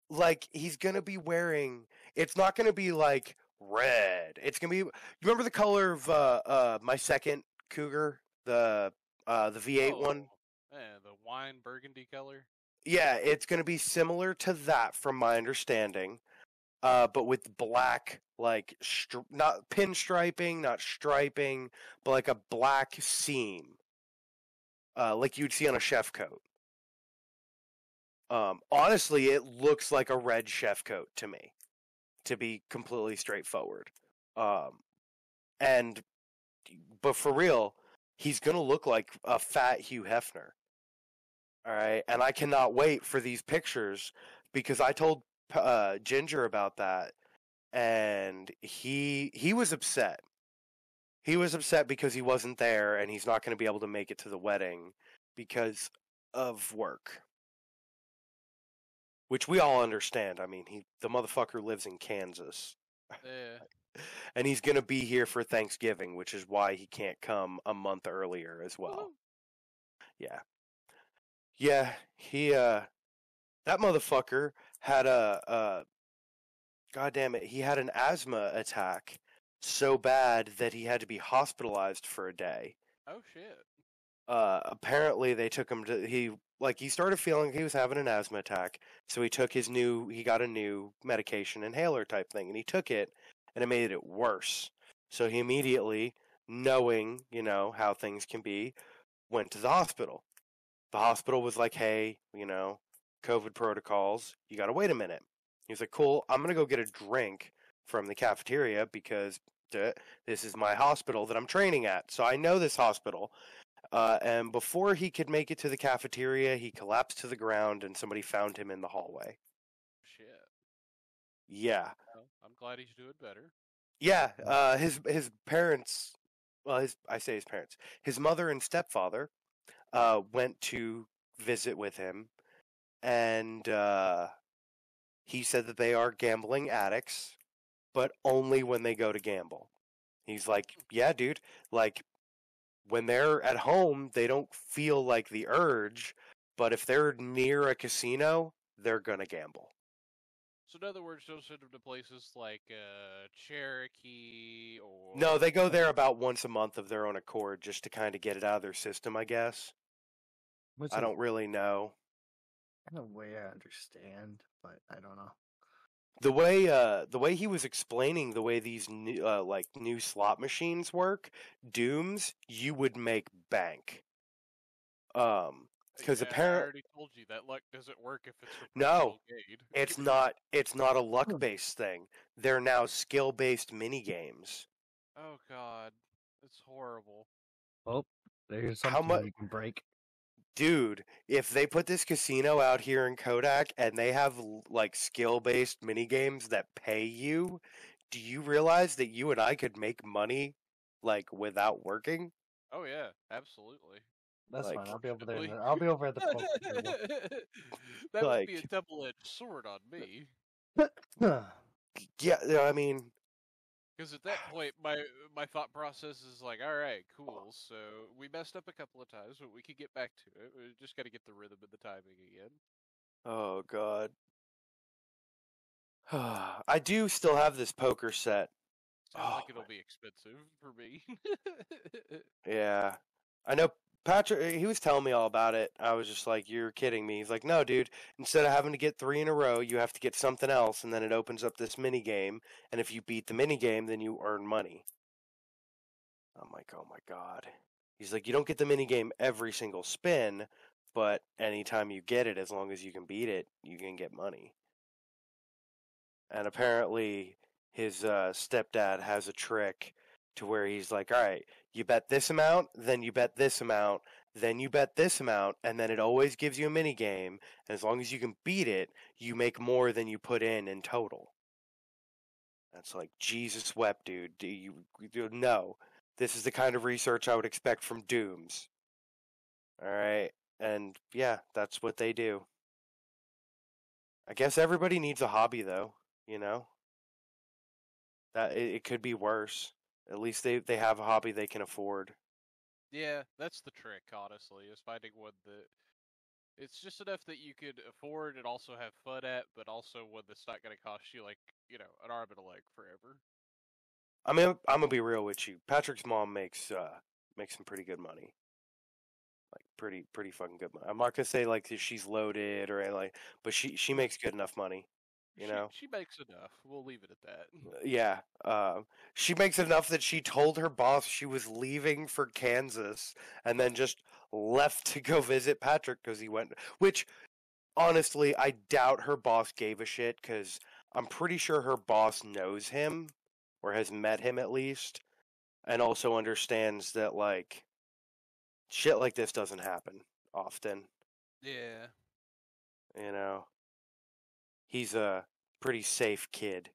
S1: like he's gonna be wearing it's not gonna be like red it's gonna be you remember the color of uh uh my second cougar the uh the v8 one
S3: Oh, Yeah, the wine burgundy color.
S1: yeah it's gonna be similar to that from my understanding uh but with black like not pinstriping not striping but like a black seam uh like you'd see on a chef coat. Um honestly it looks like a red chef coat to me to be completely straightforward. Um and but for real he's gonna look like a fat hugh hefner all right and i cannot wait for these pictures because i told uh ginger about that and he he was upset he was upset because he wasn't there and he's not going to be able to make it to the wedding because of work which we all understand i mean he the motherfucker lives in kansas
S3: Yeah.
S1: and he's going to be here for thanksgiving which is why he can't come a month earlier as well
S3: Woohoo.
S1: yeah. Yeah, he uh that motherfucker had a uh god damn it, he had an asthma attack so bad that he had to be hospitalized for a day.
S3: Oh shit.
S1: uh, apparently they took him to he like he started feeling he was having an asthma attack so he took his new he got a new medication inhaler type thing and he took it and it made it worse. So he immediately knowing you know how things can be went to the hospital. The hospital was like hey you know covid protocols you got to wait a minute he was like cool i'm going to go get a drink from the cafeteria because this is my hospital that i'm training at so i know this hospital uh, and before he could make it to the cafeteria, he collapsed to the ground and somebody found him in the hallway.
S3: Shit.
S1: Yeah.
S3: Well, I'm glad he's doing better.
S1: Yeah. Uh, his his parents, well, his I say his parents, his mother and stepfather, uh, went to visit with him, and uh, he said that they are gambling addicts, but only when they go to gamble. He's like, yeah, dude, like when they're at home, they don't feel like the urge, but if they're near a casino, they're gonna gamble.
S3: So in other words, don't send him to places like uh, Cherokee or
S1: No, they go there about once a month of their own accord just to kind of get it out of their system, I guess.
S2: Which
S1: I don't really know.
S2: In a way I understand, but I don't know.
S1: The way uh the way he was explaining the way these new, uh, like new slot machines work, dooms, you would make bank. Um 'cause
S3: Yeah,
S1: apparently,
S3: I already told you that luck doesn't work if it's
S1: No, it's not it's not a luck based thing. They're now skill based mini games.
S3: Oh god, it's horrible.
S2: Oh, there's
S1: How
S2: something
S1: mu-
S2: you can break.
S1: Dude, if they put this casino out here in Kodak and they have like skill based mini games that pay you, do you realize that you and I could make money like without working?
S3: Oh yeah, absolutely.
S2: That's
S1: Like-
S2: fine. I'll be over there.
S3: Really?
S2: I'll be over at the poker table.
S3: that would be a double-edged sword on me.
S1: Yeah, yeah, I mean,
S3: Because at that point, my my thought process is like, all right, cool. So we messed up a couple of times, but we could get back to it. We just got to get the rhythm and the timing again.
S1: oh god. I do still have this poker set.
S3: Sounds
S1: Oh,
S3: like it'll
S1: my-
S3: be expensive for me.
S1: Yeah. I know Patrick he was telling me all about it. I was just like, You're kidding me. He's like, No, dude, instead of having to get three in a row, you have to get something else and then it opens up this mini game and if you beat the mini game then you earn money. I'm like, Oh my god. He's like, You don't get the mini game every single spin, but anytime you get it, as long as you can beat it, you can get money. And apparently his uh, stepdad has a trick to where he's like, all right, you bet this amount, then you bet this amount, then you bet this amount, and then it always gives you a mini game. And as long as you can beat it, you make more than you put in in total. That's like Jesus wept, dude. Do you, you no? This is the kind of research I would expect from Dooms. All right, and yeah, that's what they do. I guess everybody needs a hobby, though. You know, that it, it could be worse. At least they they have a hobby they can afford.
S3: yeah, that's the trick, honestly, is finding one that it's just enough that you could afford and also have fun at, but also one that's not going to cost you like you know an arm and a leg forever.
S1: I mean, I'm gonna be real with you. Patrick's mom makes uh makes some pretty good money. Like pretty pretty fucking good money. I'm not gonna say like she's loaded or anything like, but she she makes good enough money. You
S3: she,
S1: know?
S3: she makes enough. We'll leave it at that.
S1: Yeah, um, she makes enough that she told her boss she was leaving for Kansas and then just left to go visit Patrick because he went. Which, honestly, I doubt her boss gave a shit because I'm pretty sure her boss knows him or has met him at least, and also understands that like shit like this doesn't happen often.
S3: Yeah.
S1: You know, he's a pretty safe kid,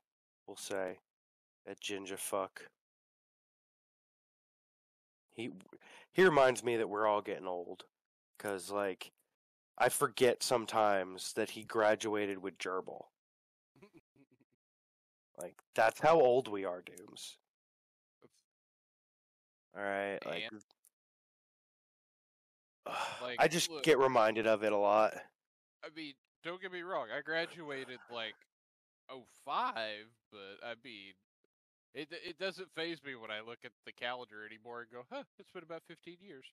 S1: we'll say, at Ginger Fuck. He he reminds me that we're all getting old, cause like I forget sometimes that he graduated with Gerbil. Like that's how old we are, Dooms. All right, like.
S3: And-
S1: I just
S3: look-
S1: get reminded of it a lot.
S3: I mean, don't get me wrong. I graduated like 05, but I mean, It it doesn't faze me when I look at the calendar anymore and go, huh, it's been about 15 years.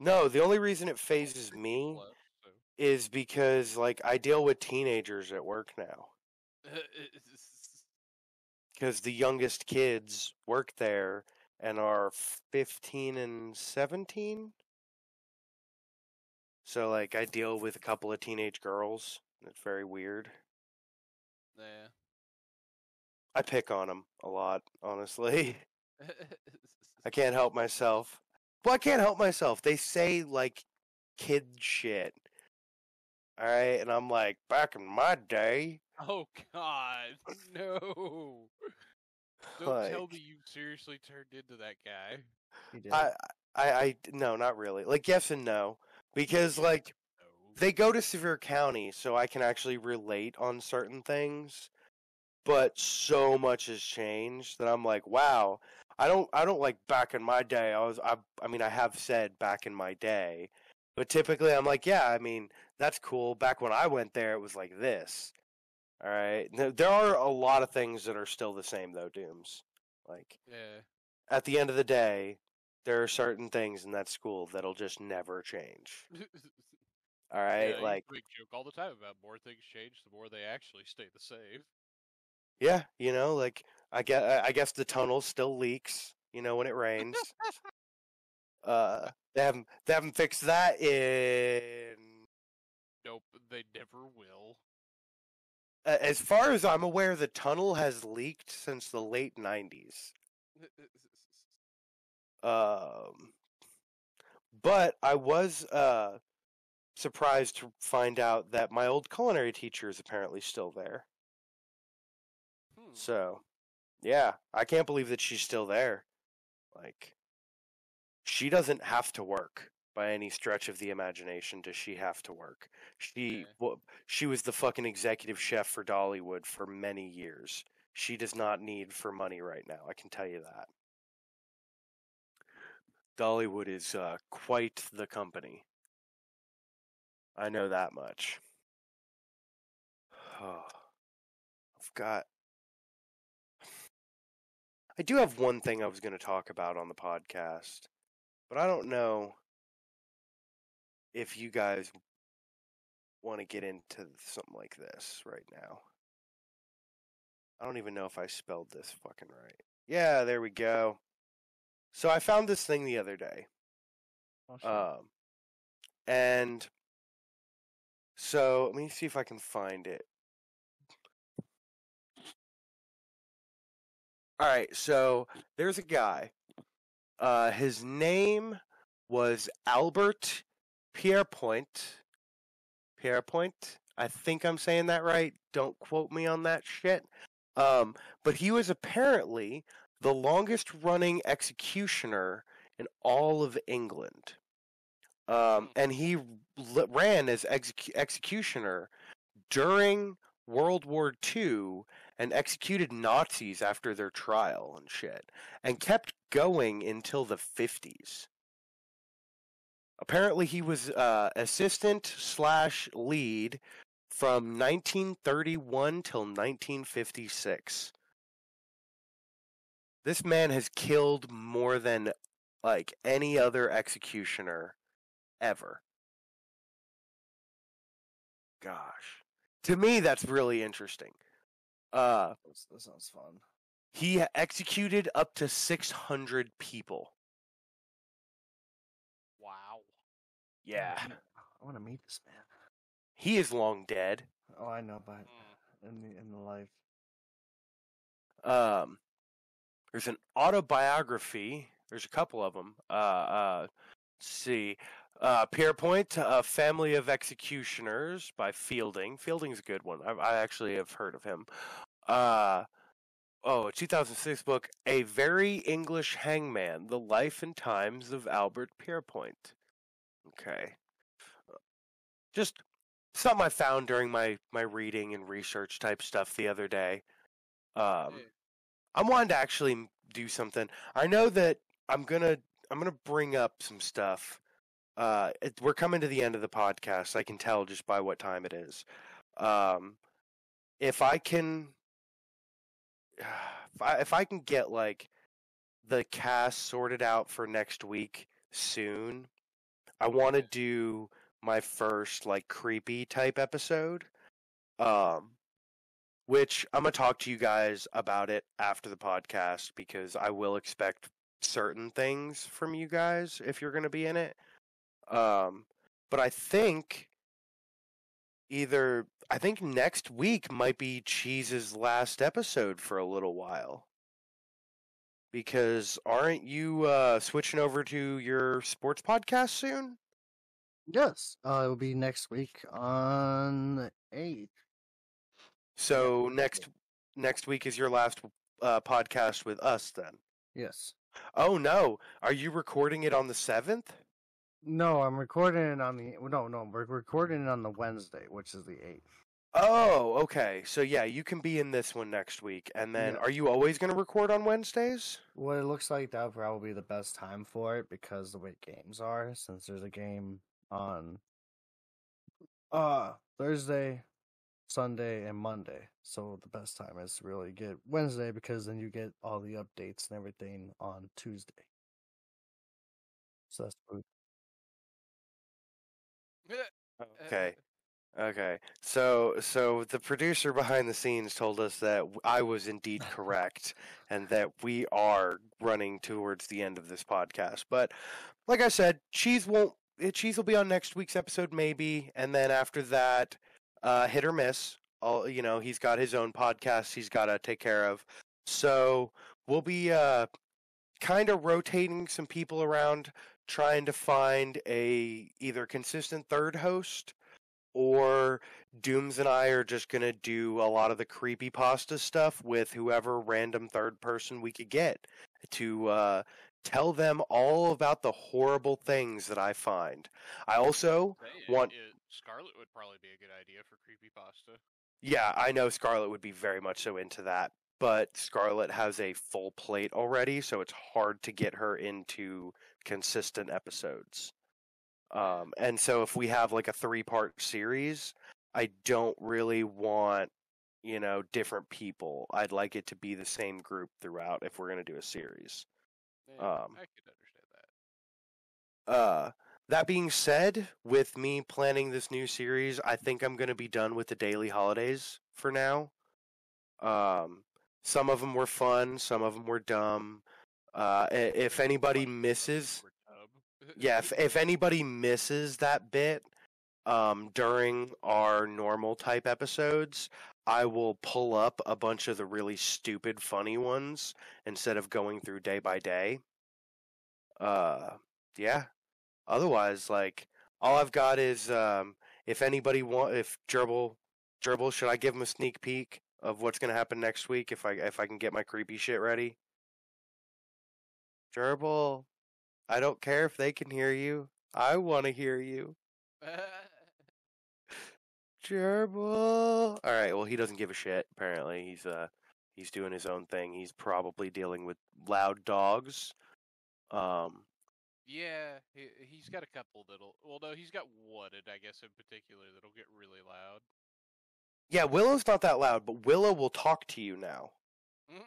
S1: No, the only reason it fazes me
S3: so.
S1: is because like I deal with teenagers at work now. Because the youngest kids work there and are 15 and 17. So like I deal with a couple of teenage girls. It's very weird.
S3: yeah.
S1: I pick on them a lot, honestly. I can't help myself. Well, I can't help myself. They say like kid shit. All right, and I'm like, back in my day,
S3: oh God, no! Don't tell me you seriously turned into that guy.
S2: He did.
S1: I, I, I, no, not really. Like yes and no, because like
S3: oh.
S1: they go to Sevier County, so I can actually relate on certain things. But so much has changed that I'm like, wow. I don't, I don't like back in my day. I was, I, I mean, I have said back in my day, but typically I'm like, yeah, I mean, that's cool. Back when I went there, it was like this. All right. There there are a lot of things that are still the same though, Dooms. Like
S3: Yeah.
S1: at the end of the day, there are certain things in that school that'll just never change. All right.
S3: yeah,
S1: like
S3: joke all the time about more things change, the more they actually stay the same.
S1: Yeah, you know, like I guess I guess the tunnel still leaks, you know, when it rains. uh they haven't they haven't fixed that in
S3: Nope, they never will.
S1: uh, as far as I'm aware the tunnel has leaked since the late 90s. Um but I was uh surprised to find out that my old culinary teacher is apparently still there.
S3: Hmm.
S1: So, yeah, I can't believe that she's still there. Like, she doesn't have to work by any stretch of the imagination. Does she have to work? She, well, she was the fucking executive chef for Dollywood for many years. She does not need for money right now. I can tell you that. Dollywood is uh, quite the company. I know that much. I've got. I do have one thing I was going to talk about on the podcast, but I don't know if you guys want to get into something like this right now. I don't even know if I spelled this fucking right. Yeah, there we go. So I found this thing the other day.
S2: Oh, shit.
S1: Um, and so let me see if I can find it. All right, so there's a guy. Uh, his name was Albert Pierrepoint. Pierrepoint. I think I'm saying that right. Don't quote me on that shit. Um, but he was apparently the longest running executioner in all of England. Um, and he ran as execu- executioner during World War II and executed Nazis after their trial and shit, and kept going until the 50s. Apparently, he was uh, assistant slash lead from 1931 till 1956. This man has killed more than like any other executioner ever. Gosh. To me that's really interesting. Uh
S2: That's- that sounds fun.
S1: he executed up to 600 people.
S3: Wow.
S1: Yeah.
S2: I want to meet this man.
S1: He is long dead.
S2: Oh, I know, but
S3: Mm.
S2: in the in the life.
S1: Um there's an autobiography. There's a couple of them. Uh uh see. Uh Pierrepoint, A Family of Executioners by Fielding. Fielding's a good one. I, I actually have heard of him. Uh oh, a 2006 book, A Very English Hangman: The Life and Times of Albert Pierrepoint. Okay. Just something I found during my my reading and research type stuff the other day. Um
S3: Yeah.
S1: I'm wanting to actually do something. I know that I'm gonna I'm gonna bring up some stuff. Uh, it, we're coming to the end of the podcast. I can tell just by what time it is. Um, if I can, if I, if I can get like the cast sorted out for next week soon, I want to do my first like creepy type episode. Um which I'm going to talk to you guys about it after the podcast because I will expect certain things from you guys if you're going to be in it. Um but I think either I think next week might be Cheese's last episode for a little while. Because aren't you uh, switching over to your sports podcast soon?
S2: Yes, uh, it will be next week on the eighth.
S1: So next next week is your last uh, podcast with us then.
S2: Yes.
S1: Oh no, are you recording it on the seventh?
S2: No, I'm recording it on the no no we're recording it on the Wednesday, which is the eighth.
S1: Oh, okay. So yeah, you can be in this one next week, and then
S2: Yeah.
S1: are you always going to record on Wednesdays?
S2: Well, it looks like that probably be the best time for it because the way games are, since there's a game on uh Thursday, Sunday, and Monday. So the best time is to really get Wednesday because then you get all the updates and everything on Tuesday. So that's good.
S1: Okay. Okay. So so the producer behind the scenes told us that I was indeed correct and that we are running towards the end of this podcast. But like I said, Cheese won't eh, Cheese will be on next week's episode maybe and then after that uh hit or miss. All you know, he's got his own podcast he's got to take care of. So we'll be uh kind of rotating some people around trying to find a either consistent third host or Dooms and I are just gonna do a lot of the creepy pasta stuff with whoever random third person we could get to uh, tell them all about the horrible things that I find. I also want-
S3: it- Scarlet would probably be a good idea for creepy pasta.
S1: Yeah, I know Scarlet would be very much so into that, but Scarlet has a full plate already, so it's hard to get her into consistent episodes. Um, and so if we have like a three part series, I don't really want, you know, different people. I'd like it to be the same group throughout if we're going to do a series.
S3: Yeah,
S1: Um,
S3: I could understand that.
S1: Uh, that being said, with me planning this new series, I think I'm going to be done with the daily holidays for now. Um, some of them were fun, some of them were dumb. Uh, if anybody misses, yeah, if if anybody misses that bit, um, during our normal type episodes, I will pull up a bunch of the really stupid, funny ones instead of going through day by day. Uh, yeah. Otherwise, like all I've got is um, if anybody want, if Gerbil, Gerbil, should I give him a sneak peek of what's gonna happen next week if I if I can get my creepy shit ready? Gerbil, I don't care if they can hear you. I want to hear you. Gerbil. All right. Well, he doesn't give a shit. Apparently, he's uh he's doing his own thing. He's probably dealing with loud dogs. Um.
S3: Yeah, he, he's got a couple that'll. Well, no, he's got one, and I guess in particular that'll get really loud.
S1: Yeah, Willow's not that loud, but Willow will talk to you now.
S3: Mhm.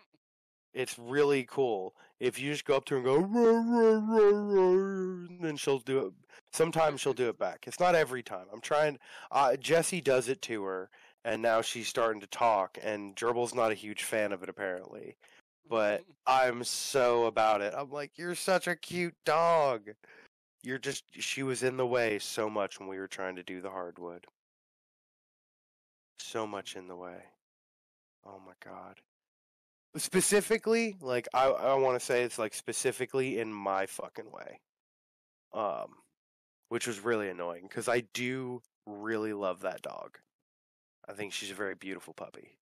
S1: It's really cool. If you just go up to her and go, "Roar, roar, roar, roar," then she'll do it. Sometimes she'll do it back. It's not every time. I'm trying. Uh, Jesse does it to her, and now she's starting to talk. And Gerbil's not a huge fan of it, apparently. But I'm so about it. I'm like, you're such a cute dog. You're just. She was in the way so much when we were trying to do the hardwood. So much in the way. Oh my god. Specifically, like I I want to say it's like specifically in my fucking way. Um which was really annoying because I do really love that dog. I think she's a very beautiful puppy.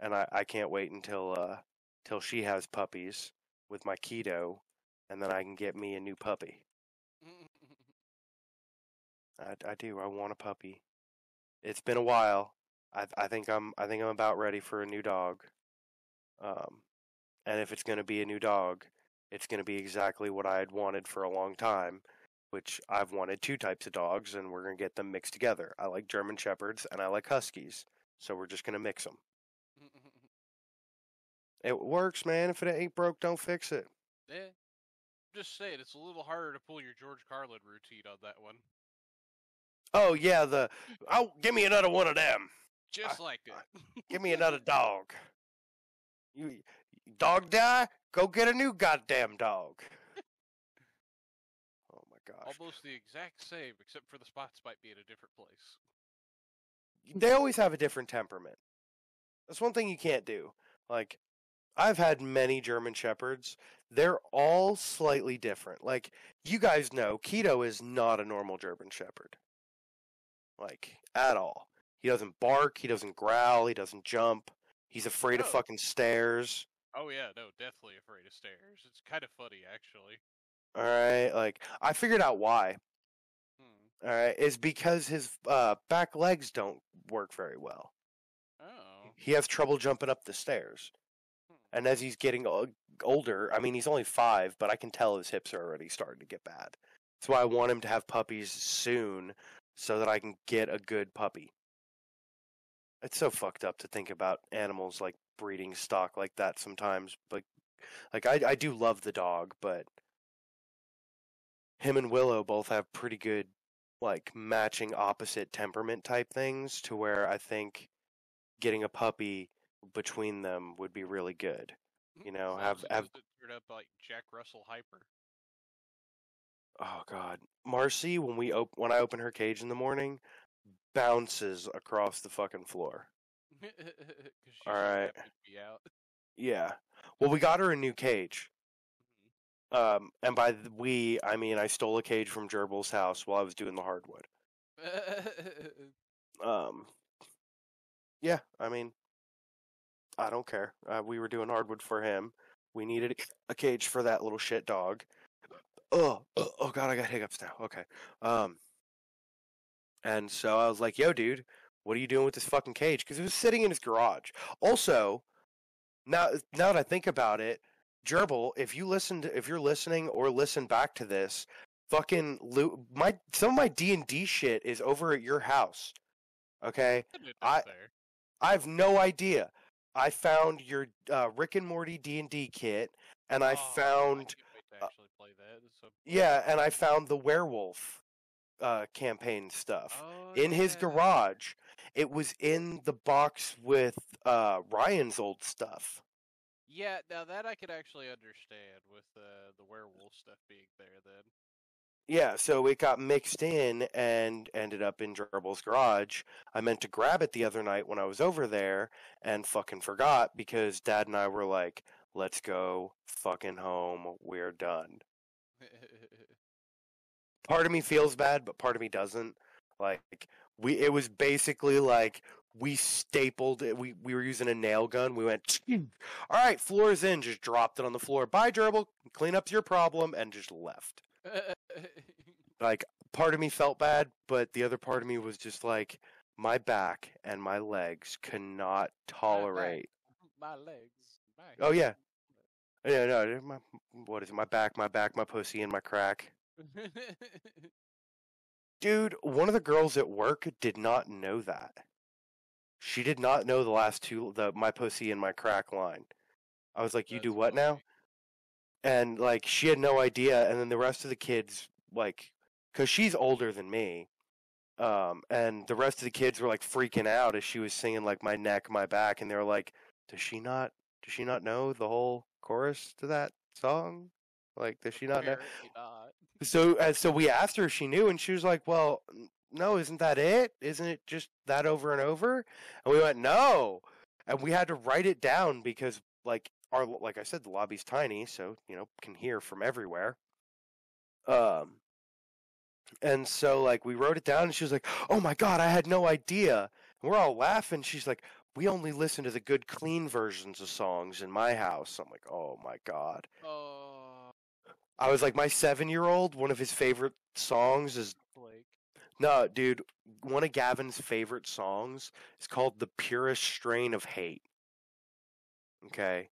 S1: And I, I can't wait until uh till she has puppies with my keto and then I can get me a new puppy. I, I do. I want a puppy. It's been a while. I I think I'm I think I'm about ready for a new dog. Um, and if it's going to be a new dog, it's going to be exactly what I had wanted for a long time, which I've wanted two types of dogs, and we're going to get them mixed together. I like German Shepherds and I like Huskies, so we're just going to mix them. It works, man. If it ain't broke, don't fix it.
S3: Yeah. Just saying, it's a little harder to pull your George Carlin routine on that one.
S1: Oh yeah, the oh, give me another one of them.
S3: Just like that.
S1: Give me another dog. You dog die? Go get a new goddamn dog. oh my gosh.
S3: Almost the exact same, except for the spots might be in a different place.
S1: They always have a different temperament. That's one thing you can't do. Like I've had many German shepherds. They're all slightly different. Like you guys know, Keto is not a normal German shepherd. Like at all. He doesn't bark, he doesn't growl, he doesn't jump. He's afraid of fucking stairs.
S3: Oh yeah, no, definitely afraid of stairs. It's kind of funny actually.
S1: All right, like I figured out why.
S3: Hmm.
S1: All right, is because his uh, back legs don't work very well.
S3: Oh.
S1: He has trouble jumping up the stairs. And as he's getting uh, older, I mean, he's only five, but I can tell his hips are already starting to get bad. That's why I want him to have puppies soon, so that I can get a good puppy. It's so fucked up to think about animals like breeding stock like that sometimes. But like I, I do love the dog, but him and Willow both have pretty good like matching opposite temperament type things to where I think getting a puppy between them would be really good. You know, have- have-
S3: doesn't up like Jack Russell hyper.
S1: Oh God, Marcy, when we op- when I open her cage in the morning, bounces across the fucking floor.
S3: she's
S1: Alright.
S3: happy be out.
S1: Yeah. Well, we got her a new cage. Um, and by the we, I mean I stole a cage from Gerbil's house while I was doing the hardwood. Um, yeah, I mean, I don't care. Uh, we were doing hardwood for him. We needed a cage for that little shit dog. Oh, oh, oh god, I got hiccups now. Okay. Um, and so I was like, "Yo, dude, what are you doing with this fucking cage?" Because it was sitting in his garage. Also, now now that I think about it, Gerbil, if you listened, if you're listening or listen back to this, fucking my some of my D and D shit is over at your house. Okay, I-
S3: there.
S1: I have no idea. I found your uh, Rick and Morty D and D kit, and I
S3: Oh,
S1: found
S3: to
S1: uh,
S3: actually play that. So-
S1: yeah, and I found the werewolf uh, campaign stuff
S3: Oh,
S1: in his garage. It was in the box with uh, Ryan's old stuff.
S3: Yeah, now that I could actually understand with uh, the werewolf stuff being there. Then
S1: Yeah, so it got mixed in and ended up in Gerbil's garage. I meant to grab it the other night when I was over there and fucking forgot because Dad and I were like, let's go fucking home. We're done. Part of me feels bad, but part of me doesn't. Like we it was basically like we stapled it. We we were using a nail gun. We went, all right, floor's in, just dropped it on the floor. Bye, Gerbil. Clean up your problem and just left. like part of me felt bad, but the other part of me was just like my back and my legs cannot tolerate.
S3: my legs. My
S1: Oh, yeah. Yeah, no, my, what is it? My back, my back, my pussy, and my crack. Dude, one of the girls at work did not know that. She did not know the last two, the my pussy and my crack line. I was like, "You do
S3: That's
S1: what now?" And like she had no idea and then the rest of the kids like because she's older than me um and the rest of the kids were like freaking out as she was singing like my neck my back and they were like does she not does she not know the whole chorus to that song? Like does she not know?
S3: Not.
S1: so uh, so we asked her if she knew and she was like well no isn't that it? Isn't it just that over and over? And we went no. And we had to write it down because like our like i said the lobby's tiny so you know can hear from everywhere um and so like we wrote it down and she was like oh my god i had no idea and we're all laughing she's like we only listen to the good clean versions of songs in my house i'm like oh my god
S3: Oh,
S1: i was like my seven year old one of his favorite songs is
S3: Blake.
S1: no, dude. One of Gavin's favorite songs is called "The Purest Strain of Hate." Okay,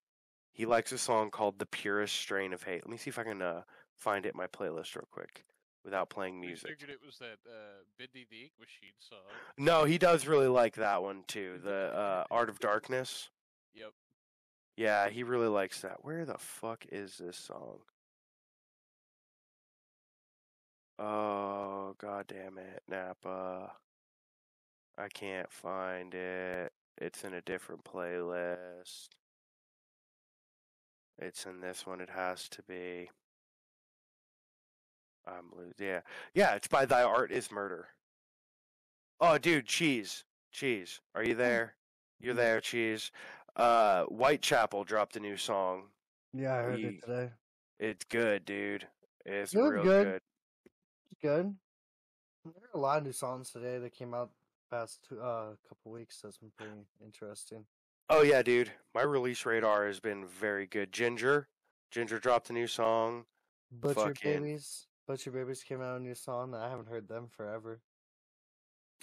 S1: he likes a song called "The Purest Strain of Hate." Let me see if I can uh, find it in my playlist real quick without playing music.
S3: I figured it was that uh, Bendy the Ink Machine song.
S1: No, he does really like that one too. The uh, "Art of Darkness."
S3: Yep.
S1: Yeah, he really likes that. Where the fuck is this song? Oh, god damn it, Napa. I can't find it. It's in a different playlist. It's in this one, it has to be. I'm losing. Yeah. Yeah, it's by Thy Art is Murder. Oh, dude, Cheese. Cheese. Are you there? You're there, Cheese. Uh, Whitechapel dropped a new song.
S2: Yeah, I heard
S1: We-
S2: it today.
S1: It's good, dude. It's real
S2: good.
S1: good.
S2: It's good. There are a lot of new songs today that came out past two, uh couple weeks. That's been pretty interesting.
S1: Oh yeah, dude. My release radar has been very good. Ginger. Ginger dropped a new song.
S2: Butcher
S1: Fucking-
S2: Babies. Butcher Babies came out a new song. That I haven't heard them forever.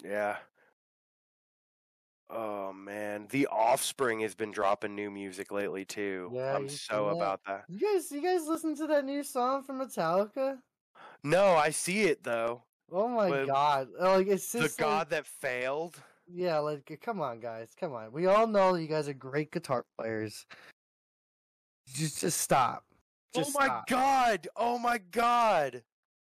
S1: Yeah. Oh man, The Offspring has been dropping new music lately too.
S2: Yeah,
S1: I'm so
S2: that?
S1: about that.
S2: You guys, you guys listen to that new song from Metallica?
S1: No, I see it though.
S2: Oh my
S1: But-
S2: god! Like it's
S1: The
S2: like-
S1: God that failed.
S2: Yeah, like come on, guys, come on. We all know you guys are great guitar players. Just, just stop. Oh just
S1: oh my
S2: stop.
S1: god! Oh my god!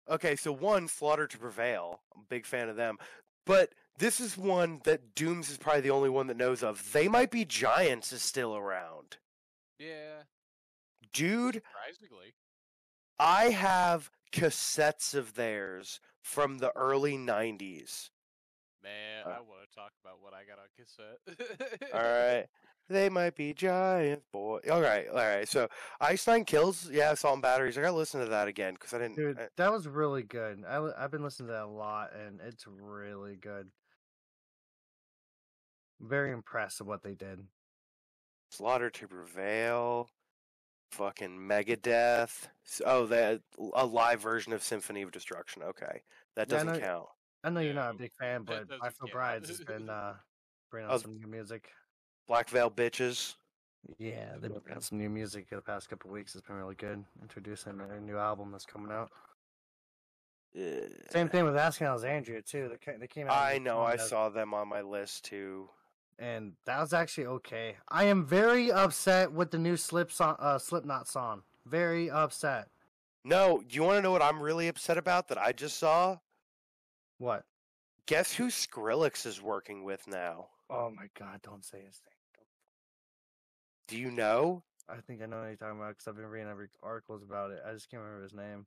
S1: Okay, so one, Slaughter to Prevail. I'm a big fan of them. But this is one that Dooms is probably the only one that knows of. They Might Be Giants is still around.
S3: Yeah,
S1: Dude,
S3: surprisingly.
S1: I have cassettes of theirs from the early 90s.
S3: Man,
S1: Uh,
S3: I want to talk about what I got on cassette.
S1: All right. They might be giants, boy. All right, all right. So, Nine Kills, yeah, Salt and Batteries. I gotta listen to that again because I didn't.
S2: Dude,
S1: I-
S2: that was really good. I I've been listening to that a lot, and it's really good. Very impressed with what they did.
S1: Slaughter to Prevail, fucking Megadeth. Oh, that a live version of Symphony of Destruction. Okay, that doesn't
S2: know-
S1: count.
S2: I know you're not a big fan, but I Feel. Brides has been uh, bringing out some new music.
S1: Black Veil Bitches.
S2: Yeah, they've been bringing out some new music the past couple weeks. It's been really good. Introducing their new album that's coming out. Same thing with Asking Alexandria too. They they came out.
S1: I know. I saw them on my list too.
S2: and that was actually okay. I am very upset with the new Slip song, uh, Slipknot song. Very upset.
S1: No, you want to know what I'm really upset about that I just saw?
S2: What?
S1: Guess who Skrillex is working with now?
S2: Oh my god! Don't say his name.
S1: Do you know?
S2: I think I know what you're talking about because I've been reading every articles about it. I just can't remember his name.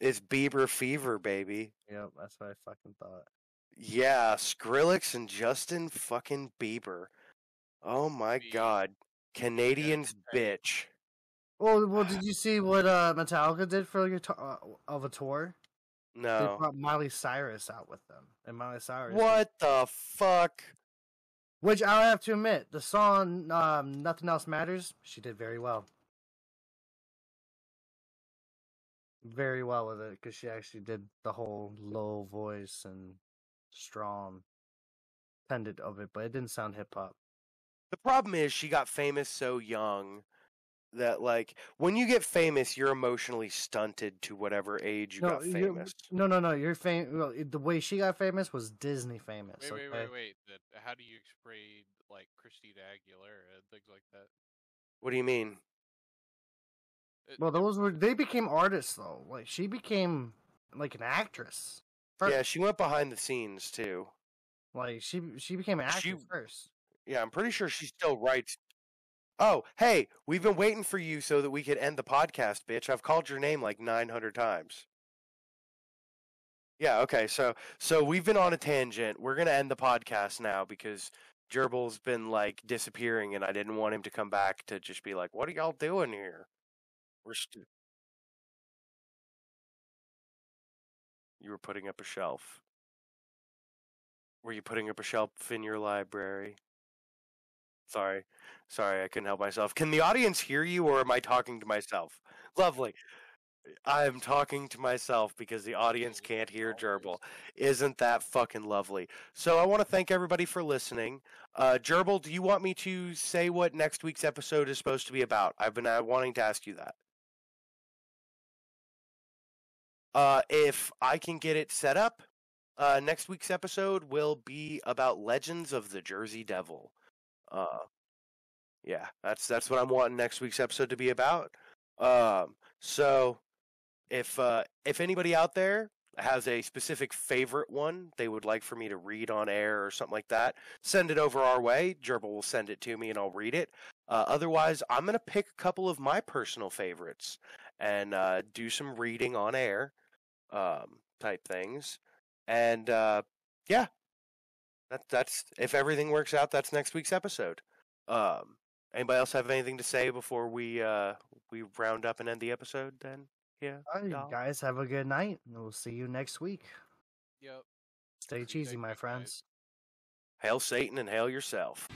S1: It's Bieber Fever, baby.
S2: Yep, that's what I fucking thought.
S1: Yeah, Skrillex and Justin fucking Bieber. Oh my
S3: Be-
S1: god. Canadians
S3: okay.
S1: bitch.
S2: Well, well, did you see what uh, Metallica did for like a to- uh, of a tour? They brought Miley Cyrus out with them, and Miley Cyrus.
S1: What the fuck?
S2: Which I have to admit, the song um, "Nothing Else Matters" she did very well. Very well with it because she actually did the whole low voice and strong pendant of it, but it didn't sound hip hop.
S1: The problem is she got famous so young that like when you get famous you're emotionally stunted to whatever age you
S2: No,
S1: got
S2: you're-
S1: famous.
S2: no, no, no. You're famous. Well, the way she got famous was Disney famous.
S3: Wait, wait,
S2: okay?
S3: wait, wait. Then how do you explain like Christina Aguilera and things like that?
S1: What do you mean?
S3: It-
S2: Well, those were they became artists though. Like she became like an actress. Fir-
S1: Yeah, she went behind the scenes too.
S2: Like she she became an actress
S1: She-
S2: first.
S1: Yeah, I'm pretty sure she still writes. Oh, hey, we've been waiting for you so that we could end the podcast, bitch. I've called your name like 900 times. Yeah, okay. So so we've been on a tangent. We're going to end the podcast now because Gerbil's been like disappearing and I didn't want him to come back to just be like, "What are y'all doing here?" We're st- You were putting up a shelf. Were you putting up a shelf in your library? Sorry. Sorry, I couldn't help myself. Can the audience hear you or am I talking to myself? Lovely. I'm talking to myself because the audience can't hear. Gerbil. Isn't that fucking lovely? So I want to thank everybody for listening. Uh, Gerbil, do you want me to say what next week's episode is supposed to be about? I've been uh, wanting to ask you that. Uh, if I can get it set up, uh, next week's episode will be about Legends of the Jersey Devil. Uh, yeah, that's that's what I'm wanting next week's episode to be about. Um, so if uh, if anybody out there has a specific favorite one they would like for me to read on air or something like that, send it over our way. Gerbil will send it to me and I'll read it. Uh, otherwise, I'm gonna pick a couple of my personal favorites and uh, do some reading on air, um, type things. And uh, yeah, that that's if everything works out, that's next week's episode. Um, anybody else have anything to say before we uh, we round up and end the episode? Then yeah,
S2: All right, you guys have a good night. and We'll see you next week.
S3: Yep.
S2: Stay cheesy, my
S3: week, guys.
S2: friends.
S1: hail Satan and hail yourself.